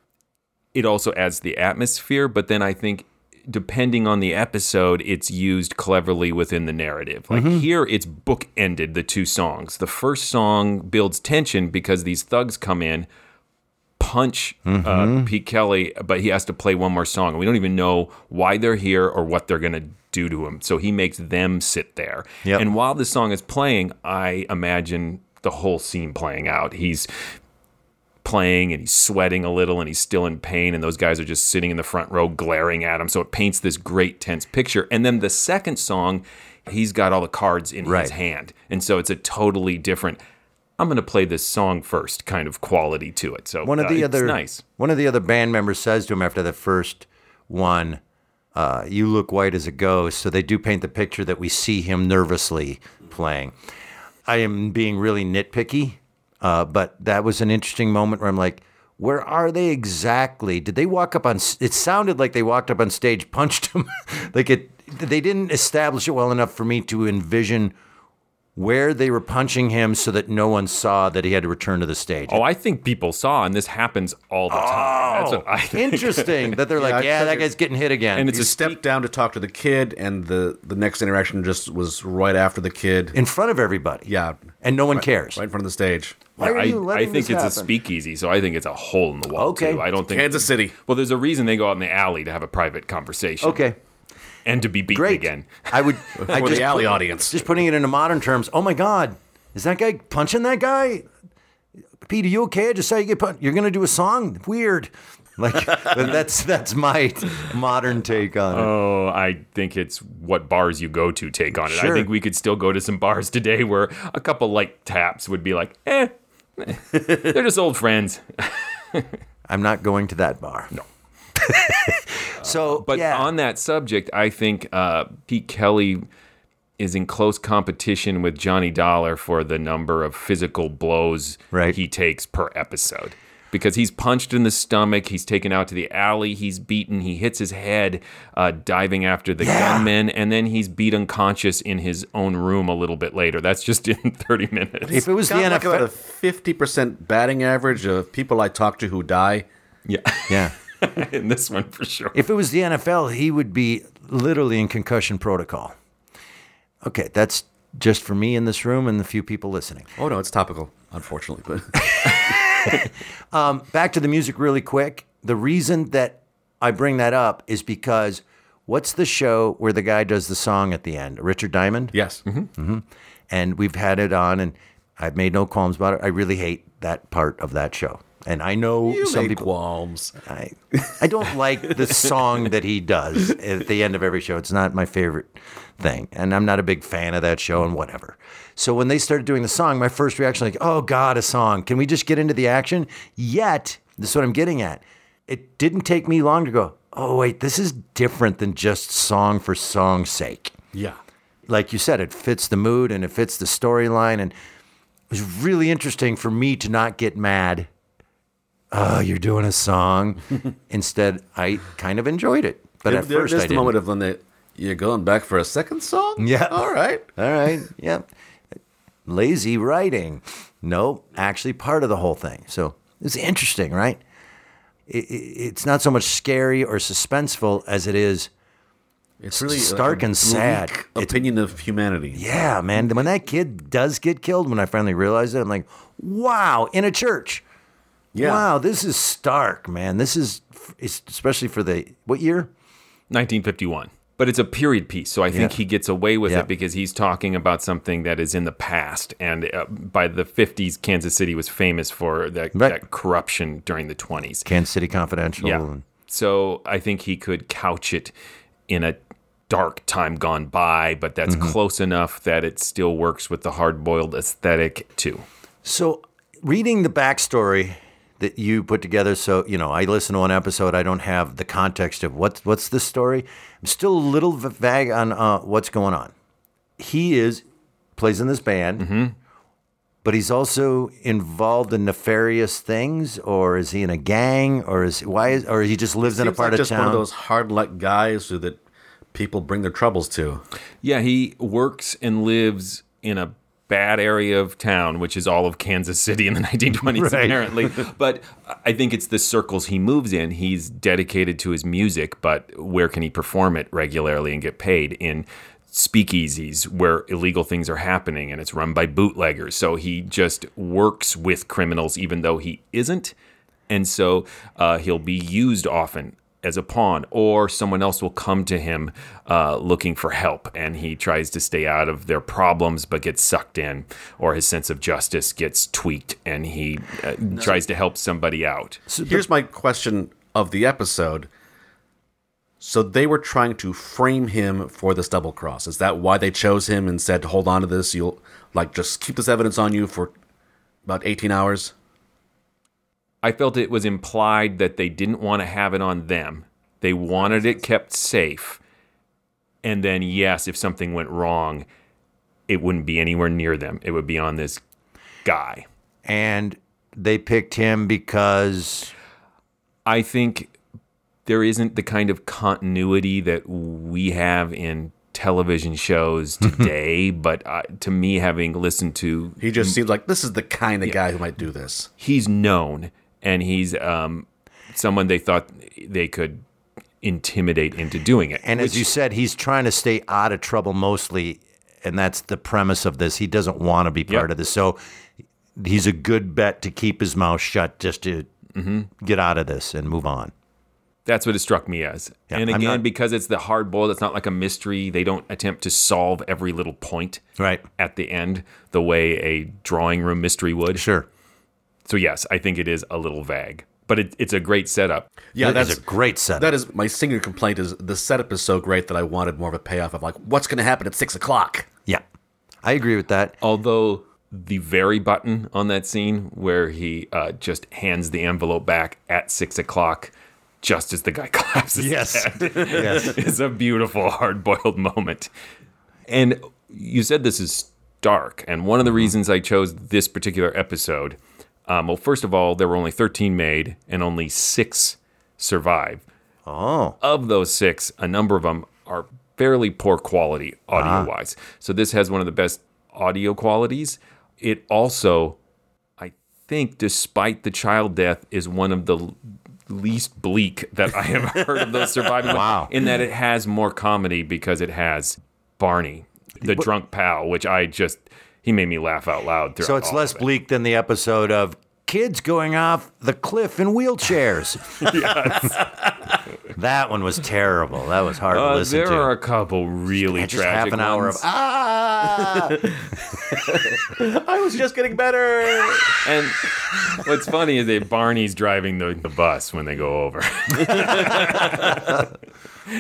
it also adds the atmosphere. But then I think, depending on the episode, it's used cleverly within the narrative. Like Mhm. here, it's bookended the two songs. The first song builds tension because these thugs come in, punch uh, Mhm. Pete Kelly, but he has to play one more song. And we don't even know why they're here or what they're going to do to him. So he makes them sit there. Yep. And while this song is playing, I imagine the whole scene playing out. He's playing and he's sweating a little and he's still in pain and those guys are just sitting in the front row glaring at him. So it paints this great tense picture. And then the second song he's got all the cards in Right. his hand. And so it's a totally different i'm going to play this song first kind of quality to it. So one of uh, the it's other nice. one of the other band members says to him after the first one uh, you look white as a ghost. So they do paint the picture that we see him nervously playing. I am being really nitpicky uh, but that was an interesting moment where i'm like where are they exactly? Did they walk up on it sounded like they walked up on stage punched him. Like it they didn't establish it well enough for me to envision where they were punching him so that no one saw that he had to return to the stage. Oh i think people saw and this happens all the time. That's what i think. interesting that they're like, yeah, that guy's getting hit again. And it's a step down to talk to the kid, and the the next interaction just was right after the kid. In front of everybody. Yeah, and no one right, cares. right in front of the stage. Why are I, you I letting think this it's a speakeasy, so I think it's a hole in the wall. Okay. too. I don't think Kansas City. Well, there's a reason they go out in the alley to have a private conversation. Okay. and to be beaten Great. again. I would. I For the alley put- audience. Just putting it into modern terms. Oh my God, is that guy punching that guy? Pete, are you okay? I just saw you get punched. You're gonna do a song? Weird. Like that's that's my modern take on it. Oh, I think it's what bars you go to take on it. I think we could still go to some bars today where a couple light taps would be like, eh, they're just old friends. I'm not going to that bar. No. so, but on that subject, I think uh, Pete Kelly is in close competition with Johnny Dollar for the number of physical blows he takes per episode. Because he's punched in the stomach, he's taken out to the alley, he's beaten, he hits his head uh, diving after the gunman, and then he's beat unconscious in his own room a little bit later. That's just in 30 minutes. If it was the Got like NFL, about a fifty percent batting average of people I talk to who die. Yeah, yeah. in this one for sure. If it was the NFL, he would be literally in concussion protocol. Okay, that's just for me in this room and the few people listening. Oh no, it's topical, unfortunately. But Um, back to the music really quick. The reason that I bring that up is because what's the show where the guy does the song at the end? Richard Diamond? yes, hmm And we've had it on, and I've made no qualms about it. I really hate that part of that show. And I know you some make people. qualms. I, I don't like the song that he does at the end of every show. It's not my favorite thing. And I'm not a big fan of that show and whatever. So when they started doing the song, my first reaction like, "Oh god, a song. Can we just get into the action?" Yet, this is what I'm getting at. It didn't take me long to go, "Oh wait, this is different than just song for song's sake." Yeah. Like you said, it fits the mood and it fits the storyline and it was really interesting for me to not get mad oh, you're doing a song. Instead, I kind of enjoyed it. But There- at there- first, there's I the didn't. moment of when they you're going back for a second song. Yeah. All right. All right. Yep. Lazy writing. No, actually part of the whole thing. So it's interesting, right? It, it, it's not so much scary or suspenseful as it is It's really stark and sad. opinion of humanity. Yeah, man. When that kid does get killed, when I finally realized it, I'm like, wow, in a church. Yeah. Wow, this is stark, man. This is, especially for the, what year? 1951. But it's a period piece, so I think Yeah. he gets away with Yeah. it because he's talking about something that is in the past. And uh, by the 50s, Kansas City was famous for that, Right. that corruption during the 20s. Kansas City Confidential. Yeah. and- So I think he could couch it in a dark time gone by, but that's Mhm. close enough that it still works with the hard boiled aesthetic, too. So, reading the backstory that you put together, so you know, I listen to one episode. I don't have the context of what's what's the story. I'm still a little vague on uh, what's going on. He is plays in this band, Mm-hmm. but he's also involved in nefarious things, or is he in a gang, or is why is or he just lives in a Seems part like of just town? one of those hard luck guys who that people bring their troubles to. Yeah, he works and lives in a bad area of town, which is all of Kansas City in the 1920s, Right. apparently. But I think it's the circles he moves in. He's dedicated to his music, but where can he perform it regularly and get paid? In speakeasies where illegal things are happening and it's run by bootleggers. So he just works with criminals, even though he isn't. And so uh, he'll be used often as a pawn, or someone else will come to him uh, looking for help, and he tries to stay out of their problems but gets sucked in, or his sense of justice gets tweaked, and he uh, tries to help somebody out. Here's my question of the episode. So they were trying to frame him for this double cross. Is that why they chose him and said, "Hold on to this. You'll like just keep this evidence on you for about 18 hours"? I felt it was implied that they didn't want to have it on them. They wanted it kept safe. And then, yes, if something went wrong, it wouldn't be anywhere near them. It would be on this guy. And they picked him because I think there isn't the kind of continuity that we have in television shows today. but uh, to me, having listened to, He just seems like this is the kind of guy who might do this. he's known and he's um, someone they thought they could intimidate into doing it. And as you said, he's trying to stay out of trouble mostly, and that's the premise of this. He doesn't want to be part Yep. of this, so he's a good bet to keep his mouth shut, just to Mm-hmm. get out of this and move on. That's what it struck me as. Yeah, and again, not- because it's the hard boiled, it's not like a mystery. They don't attempt to solve every little point right at the end the way a drawing room mystery would. Sure. So yes, I think it is a little vague, but it, it's a great setup. Yeah, That is a great setup. That is my singular complaint. Is the setup is so great that I wanted more of a payoff of like what's going to happen at six o'clock. Yeah, I agree with that. Although the very button on that scene where he uh, just hands the envelope back at six o'clock, just as the guy collapses, Yes. head, Yes. is a beautiful hard-boiled moment. And you said this is dark, and one of the reasons I chose this particular episode, um, well, first of all, there were only thirteen made, and only six survive. Oh, of those six, a number of them are fairly poor quality audio wise. So this has one of the best audio qualities. It also, I think, despite the child death, is one of the least bleak that I have heard of those surviving. Wow. In that it has more comedy because it has Barney, the drunk pal, which I just he made me laugh out loud. so it's less of it. bleak than the episode of kids going off the cliff in wheelchairs. that one was terrible. That was hard to Uh, listen there to. There are a couple really Yeah, just tragic half an hour of ah. I was just getting better. And what's funny is that Barney's driving the, the bus when they go over.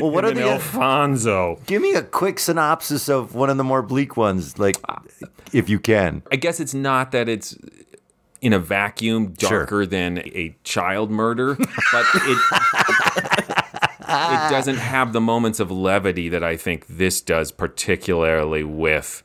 well, what are the Alfonso? Give me a quick synopsis of one of the more bleak ones, like if you can. I guess it's not that it's in a vacuum Sure. darker than a child murder, but it it doesn't have the moments of levity that I think this does, particularly with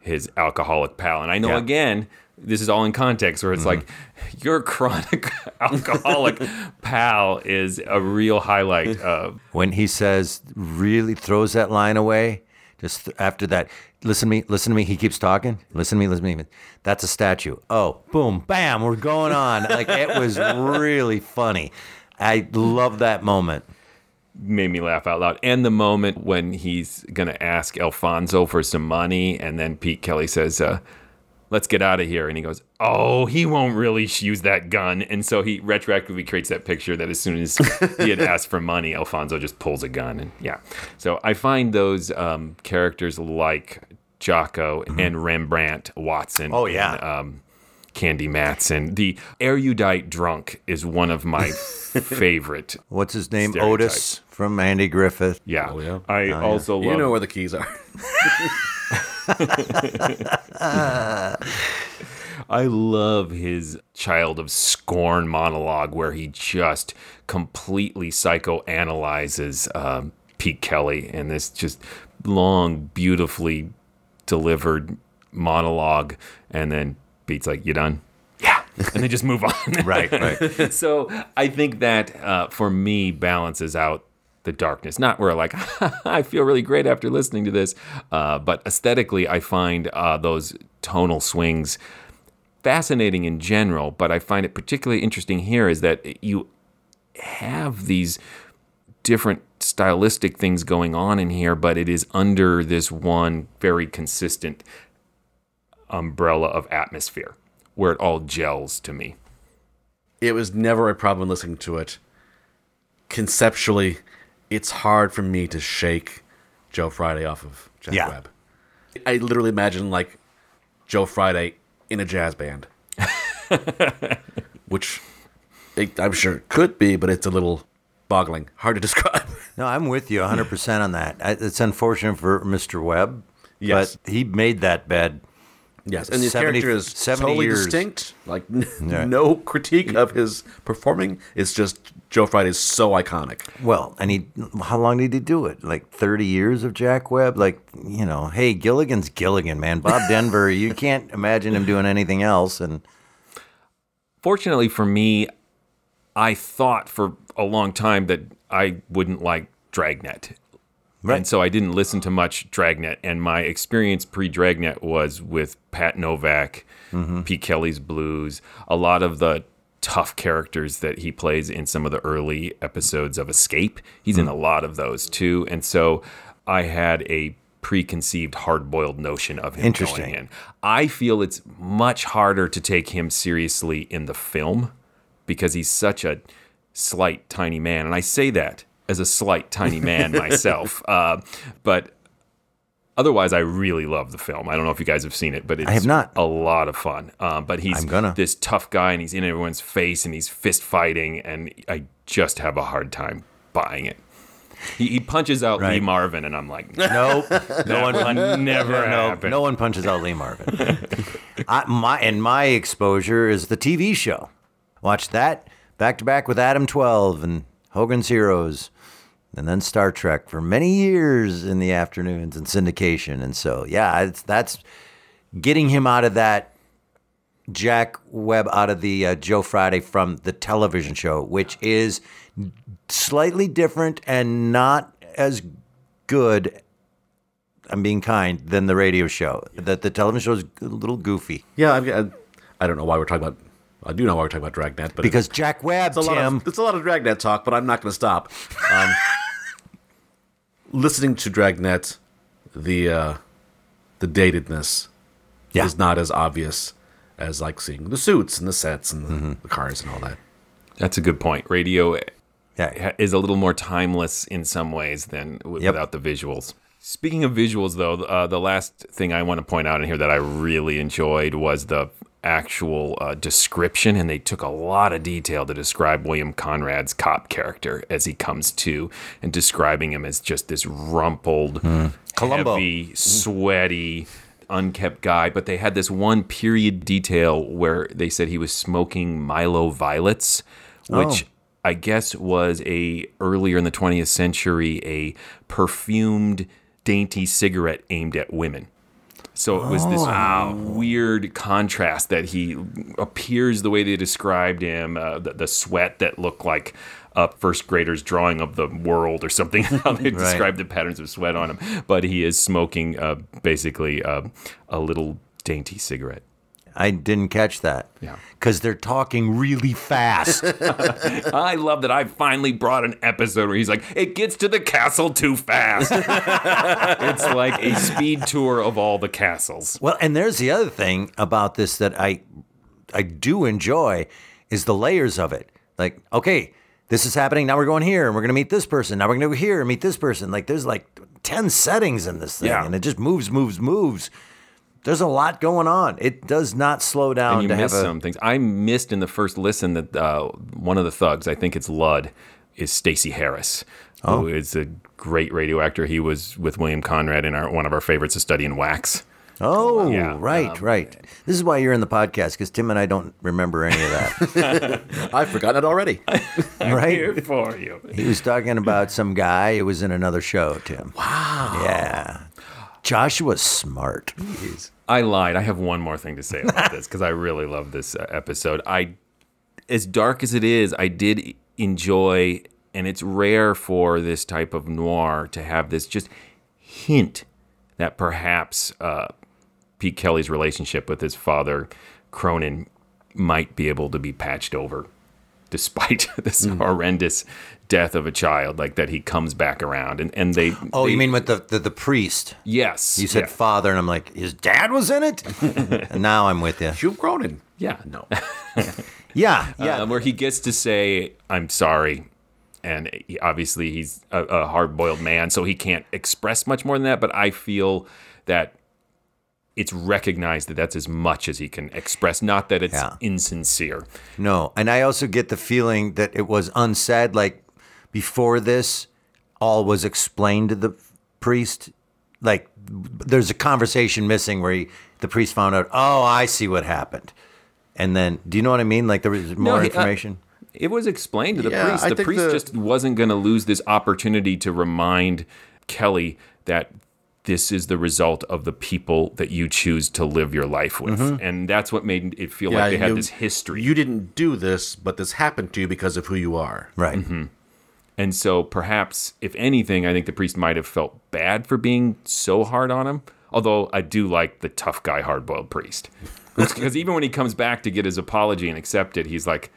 his alcoholic pal. And I know Yeah. again, this is all in context where it's mm-hmm. like your chronic alcoholic pal is a real highlight of When he says, really throws that line away, just after that, listen to me, listen to me. He keeps talking. Listen to me, listen to me. That's a statue. Oh, boom, bam, we're going on. Like it was really funny. I love that moment. made me laugh out loud. And the moment when he's going to ask Alfonso for some money, and then Pete Kelly says, uh, Let's get out of here. And he goes, Oh, he won't really use that gun. And so he retroactively creates that picture that as soon as he had asked for money, Alfonso just pulls a gun. And yeah. So I find those um, characters like Jocko and Rembrandt Watson. Oh, yeah. and, um, Candy Matson. The erudite drunk is one of my favorite. What's his name? stereotypes. Otis from Andy Griffith. Yeah. Oh, yeah. I yeah. also love You know where the keys are. I love his child of scorn monologue where he just completely psychoanalyzes um, Pete Kelly in this just long, beautifully delivered monologue. And then Pete's like, You done? Yeah. And they just move on. Right, right. so I think that uh, for me balances out the darkness. Not where like I feel really great after listening to this, uh, but aesthetically I find uh, those tonal swings fascinating in general. But I find it particularly interesting here is that you have these different stylistic things going on in here, but it is under this one very consistent umbrella of atmosphere where it all gels to me. it was never a problem listening to it conceptually, it's hard for me to shake Joe Friday off of Jack Yeah. Webb. I literally imagine like Joe Friday in a jazz band, which it, I'm sure could be, but it's a little boggling, hard to describe. No, I'm with you 100% on that. It's unfortunate for Mr. Webb, Yes. but he made that bed. Yes, and his 70 character is 70 totally years. distinct. Like n- Yeah. no critique of his performing. It's just Joe Friday is so iconic. Well, and he, how long did he do it? Like 30 years of Jack Webb? Like, you know, hey, Gilligan's Gilligan, man. Bob Denver, you can't imagine him doing anything else. And Fortunately for me, I thought for a long time that I wouldn't like Dragnet. Right. And so I didn't listen to much Dragnet. And my experience pre Dragnet was with Pat Novak, Mhm. Pete Kelly's Blues, a lot of the tough characters that he plays in some of the early episodes of Escape. He's in a lot of those too. And so I had a preconceived hard boiled notion of him Interesting. going in. I feel it's much harder to take him seriously in the film because he's such a slight, tiny man. And I say that as a slight, tiny man myself. Uh, but otherwise, I really love the film. I don't know if you guys have seen it, but it's have not. a lot of fun. Um, but he's this tough guy and he's in everyone's face and he's fist fighting. And I just have a hard time buying it. He, he punches out Lee Marvin, and I'm like, no, no one, pun- never no, no one punches out Lee Marvin. I, my and my exposure is the TV show. Watch that back to back with Adam Twelve and Hogan's Heroes, and then Star Trek for many years in the afternoons and syndication. And so, yeah, it's, that's getting him out of that Jack Webb out of the uh, Joe Friday from the television show, which is slightly different and not as good. I'm being kind than the radio show. That the television show is a little goofy Yeah, I, I don't know why we're talking about. I do know why we're talking about Dragnet, but because Jack Webb, it's a lot Tim. of it's a lot of Dragnet talk. But I'm not going to stop. Um, listening to Dragnet, the uh, the datedness Yeah. is not as obvious as like seeing the suits and the sets and the, Mm-hmm. the cars and all that. That's a good point. Radio Yeah. is a little more timeless in some ways than w- Yep. without the visuals. Speaking of visuals, though, uh, the last thing I want to point out in here that I really enjoyed was the actual uh, description, and they took a lot of detail to describe William Conrad's cop character as he comes to, and describing him as just this rumpled, Columbo. heavy, sweaty, unkept guy. But they had this one period detail where they said he was smoking Milo Violets, which Oh. I guess was a earlier in the 20th century a perfumed dainty cigarette aimed at women. So it was this weird contrast that he appears the way they described him, uh, the, the sweat that looked like a first grader's drawing of the world or something, how they Right. described the patterns of sweat on him. But he is smoking uh, basically uh, a little dainty cigarette. I didn't catch that. Yeah. Because they're talking really fast. I love that I finally brought an episode where he's like, it gets to the castle too fast. it's like a speed tour of all the castles. well, and there's the other thing about this that I I do enjoy is the layers of it. Like, okay, this is happening. Now we're going here and we're going to meet this person. Now we're going to go here and meet this person. Like, there's like 10 settings in this thing Yeah. and it just moves, moves, moves. There's a lot going on. It does not slow down and you to miss have a. some things. I missed in the first listen that uh, one of the thugs, I think it's Ludd, is Stacy Harris, Oh. who is a great radio actor. He was with William Conrad in our one of our favorites, A Study in Wax. Oh, Yeah, right, um, right. This is why you're in the podcast because Tim and I don't remember any of that. I've forgotten it already. right? Here for you. He was talking about some guy who was in another show, Tim. Wow. Yeah. Joshua's smart. I lied. I have one more thing to say about this because I really love this uh, episode. I, as dark as it is, I did enjoy, and it's rare for this type of noir to have this just hint that perhaps uh, Pete Kelly's relationship with his father, Cronin, might be able to be patched over, despite this horrendous death of a child. Like that, he comes back around, and and they. Oh, they- you mean with the, the, the priest? Yes. You said yeah. father, and I'm like, his dad was in it? and now I'm with you. you've Hugh Cronin. Yeah. No. Yeah, yeah. Uh, where he gets to say, "I'm sorry," and he, obviously he's a, a hard-boiled man, so he can't express much more than that. But I feel that it's recognized that that's as much as he can express, not that it's Yeah. insincere. No, and I also get the feeling that it was unsaid. Like before this, all was explained to the priest. Like there's a conversation missing where he, the priest found out. Oh, I see what happened. And then, do you know what I mean? Like there was more he- uh, information. it was explained to the Yeah, priest. The priest the- just wasn't going to lose this opportunity to remind Kelly that this is the result of the people that you choose to live your life with. Mhm. And that's what made it feel like they had this history. You didn't do this, but this happened to you because of who you are. Right. Mhm. And so perhaps, if anything, I think the priest might have felt bad for being so hard on him. Although I do like the tough guy, hard boiled priest. Because even when he comes back to get his apology and accept it, he's like,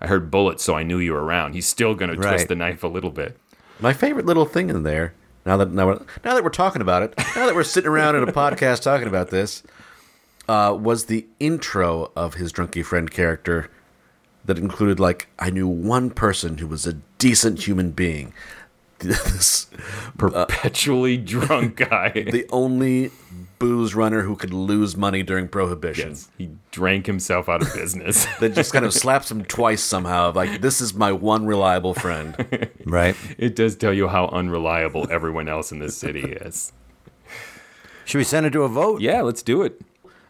I heard bullets, so I knew you were around. He's still going to Right. twist the knife a little bit. My favorite little thing in there, now that now, we're- now that we're talking about it, now that we're sitting around in a podcast talking about this, uh, was the intro of his drunky friend character that included like I knew one person who was a decent human being. This perpetually drunk guy, the only booze runner who could lose money during prohibition. he drank himself out of business. that just kind of slaps him twice somehow. Like this is my one reliable friend. Right. It does tell you how unreliable everyone else in this city is. Should we send it to a vote? Yeah, let's do it.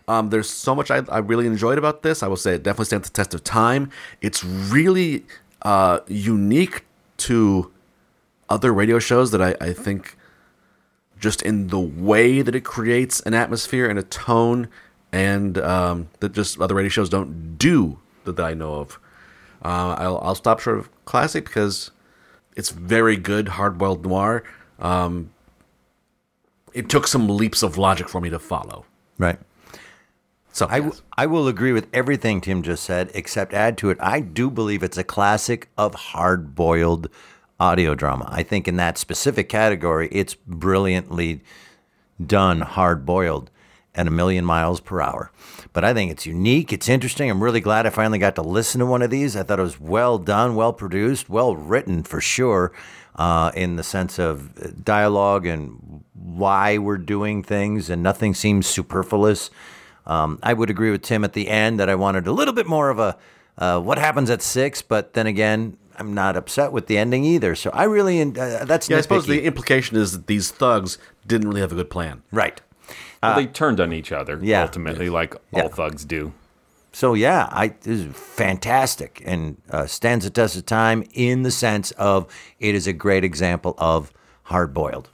Um, there's so much I, I really enjoyed about this. I will say it definitely stands the test of time. It's really uh, unique to other radio shows that I, I think just in the way that it creates an atmosphere and a tone and um, that just other radio shows don't do that, I know of. Uh, I'll, I'll stop short of classic because it's very good hard-boiled noir. Um, it took some leaps of logic for me to follow. Right. So I, w- I will agree with everything Tim just said, except add to it. I do believe it's a classic of hard boiled audio drama. I think in that specific category, it's brilliantly done, hard boiled, at a million miles per hour. But I think it's unique. It's interesting. I'm really glad I finally got to listen to one of these. I thought it was well done, well produced, well written for sure, uh, in the sense of dialogue and why we're doing things, and nothing seems superfluous. Um, I would agree with Tim at the end that I wanted a little bit more of a uh, what happens at six, but then again, I'm not upset with the ending either. So I really, uh, that's Yeah, I suppose the implication is that these thugs didn't really have a good plan. Right. Well, they turned on each other, yeah. ultimately, like Yeah. all thugs do. So yeah, I this is fantastic and uh, stands the test of time in the sense of it is a great example of hard boiled.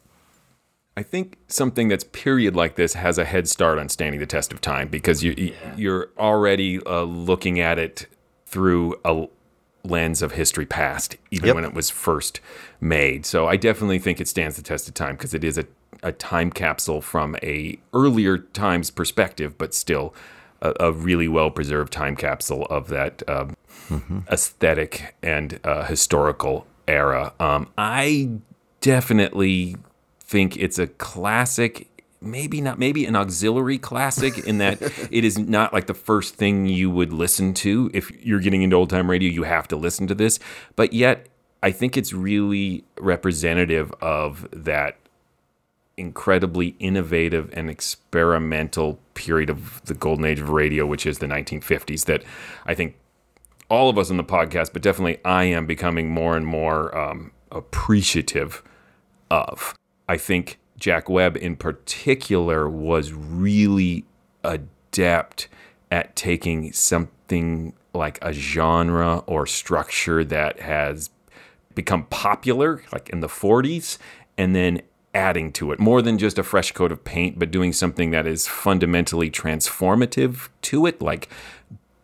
I think something that's period like this has a head start on standing the test of time because you you're already uh, looking at it through a lens of history past, even Yep. when it was first made. So I definitely think it stands the test of time because it is a, a time capsule from a earlier times perspective, but still a, a really well preserved time capsule of that um, aesthetic and uh, historical era. Um, I definitely think it's a classic. Maybe not, maybe an auxiliary classic in that it is not like the first thing you would listen to. If you're getting into old time radio, you have to listen to this. But yet, I think it's really representative of that incredibly innovative and experimental period of the golden age of radio, which is the 1950s. That I think all of us on the podcast, but definitely I am becoming more and more um, appreciative of. I think Jack Webb in particular was really adept at taking something like a genre or structure that has become popular, like in the 40s, and then adding to it. More than just a fresh coat of paint, but doing something that is fundamentally transformative to it, like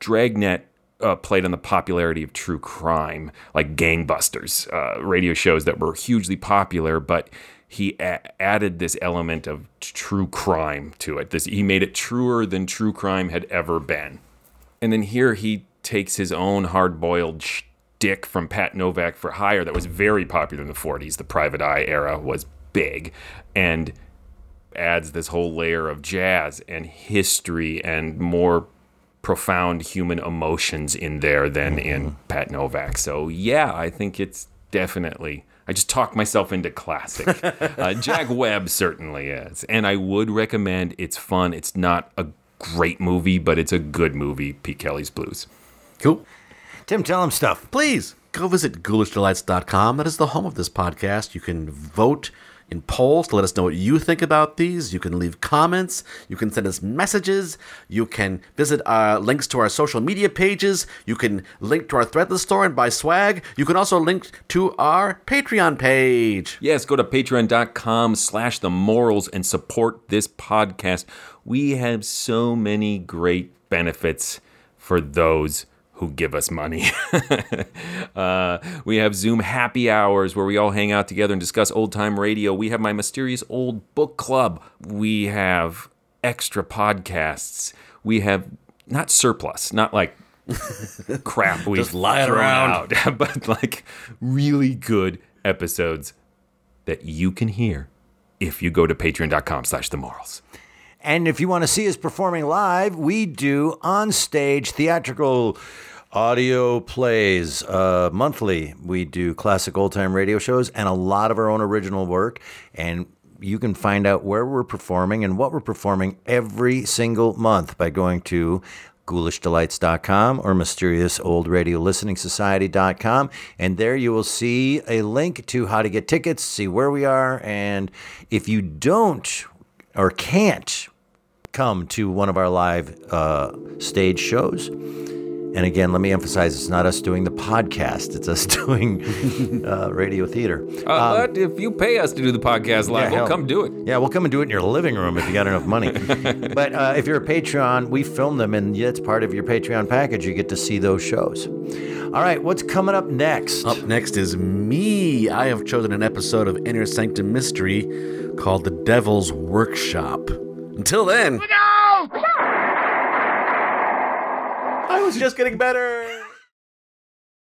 Dragnet uh, played on the popularity of true crime, like gangbusters, uh, radio shows that were hugely popular, but he a- added this element of t- true crime to it. This he made it truer than true crime had ever been. And then here he takes his own hard-boiled shtick from Pat Novak for Hire that was very popular in the 40s. The Private Eye era was big, and adds this whole layer of jazz and history and more profound human emotions in there than in mm-hmm. Pat Novak. So yeah, I think it's definitely. I just talk myself into classic. uh, Jack Webb certainly is. And I would recommend it's fun. It's not a great movie, but it's a good movie, Pete Kelly's Blues. Cool. Tim, tell him stuff. Please go visit ghoulishdelights.com. That is the home of this podcast. You can vote in polls to let us know what you think about these. You can leave comments. You can send us messages. You can visit uh, links to our social media pages. You can link to our Threadless store and buy swag. You can also link to our Patreon page. Yes, go to patreon.com slash the MORLS and support this podcast. We have so many great benefits for those who give us money. uh, we have Zoom happy hours where we all hang out together and discuss old time radio. We have my mysterious old book club. We have extra podcasts. We have not surplus, not like crap we Just lying around. out, but like really good episodes that you can hear if you go to patreon.com slash the MORLS. And if you want to see us performing live, we do on stage theatrical audio plays uh, monthly. We do classic old time radio shows and a lot of our own original work. And you can find out where we're performing and what we're performing every single month by going to ghoulishdelights.com or mysteriousOldRadioListeningSociety.com. And there you will see a link to how to get tickets, see where we are. And if you don't or can't come to one of our live uh, stage shows, and again, let me emphasize it's not us doing the podcast, it's us doing uh, radio theater. Uh, but if you pay us to do the podcast live, Yeah, we'll hell- come do it. Yeah, we'll come and do it in your living room if you got enough money. but uh, if you're a Patreon, we film them, and it's part of your Patreon package. You get to see those shows. All right, what's coming up next? Up next is me. I have chosen an episode of Inner Sanctum Mystery called The Devil's Workshop. Until then, I was just getting better.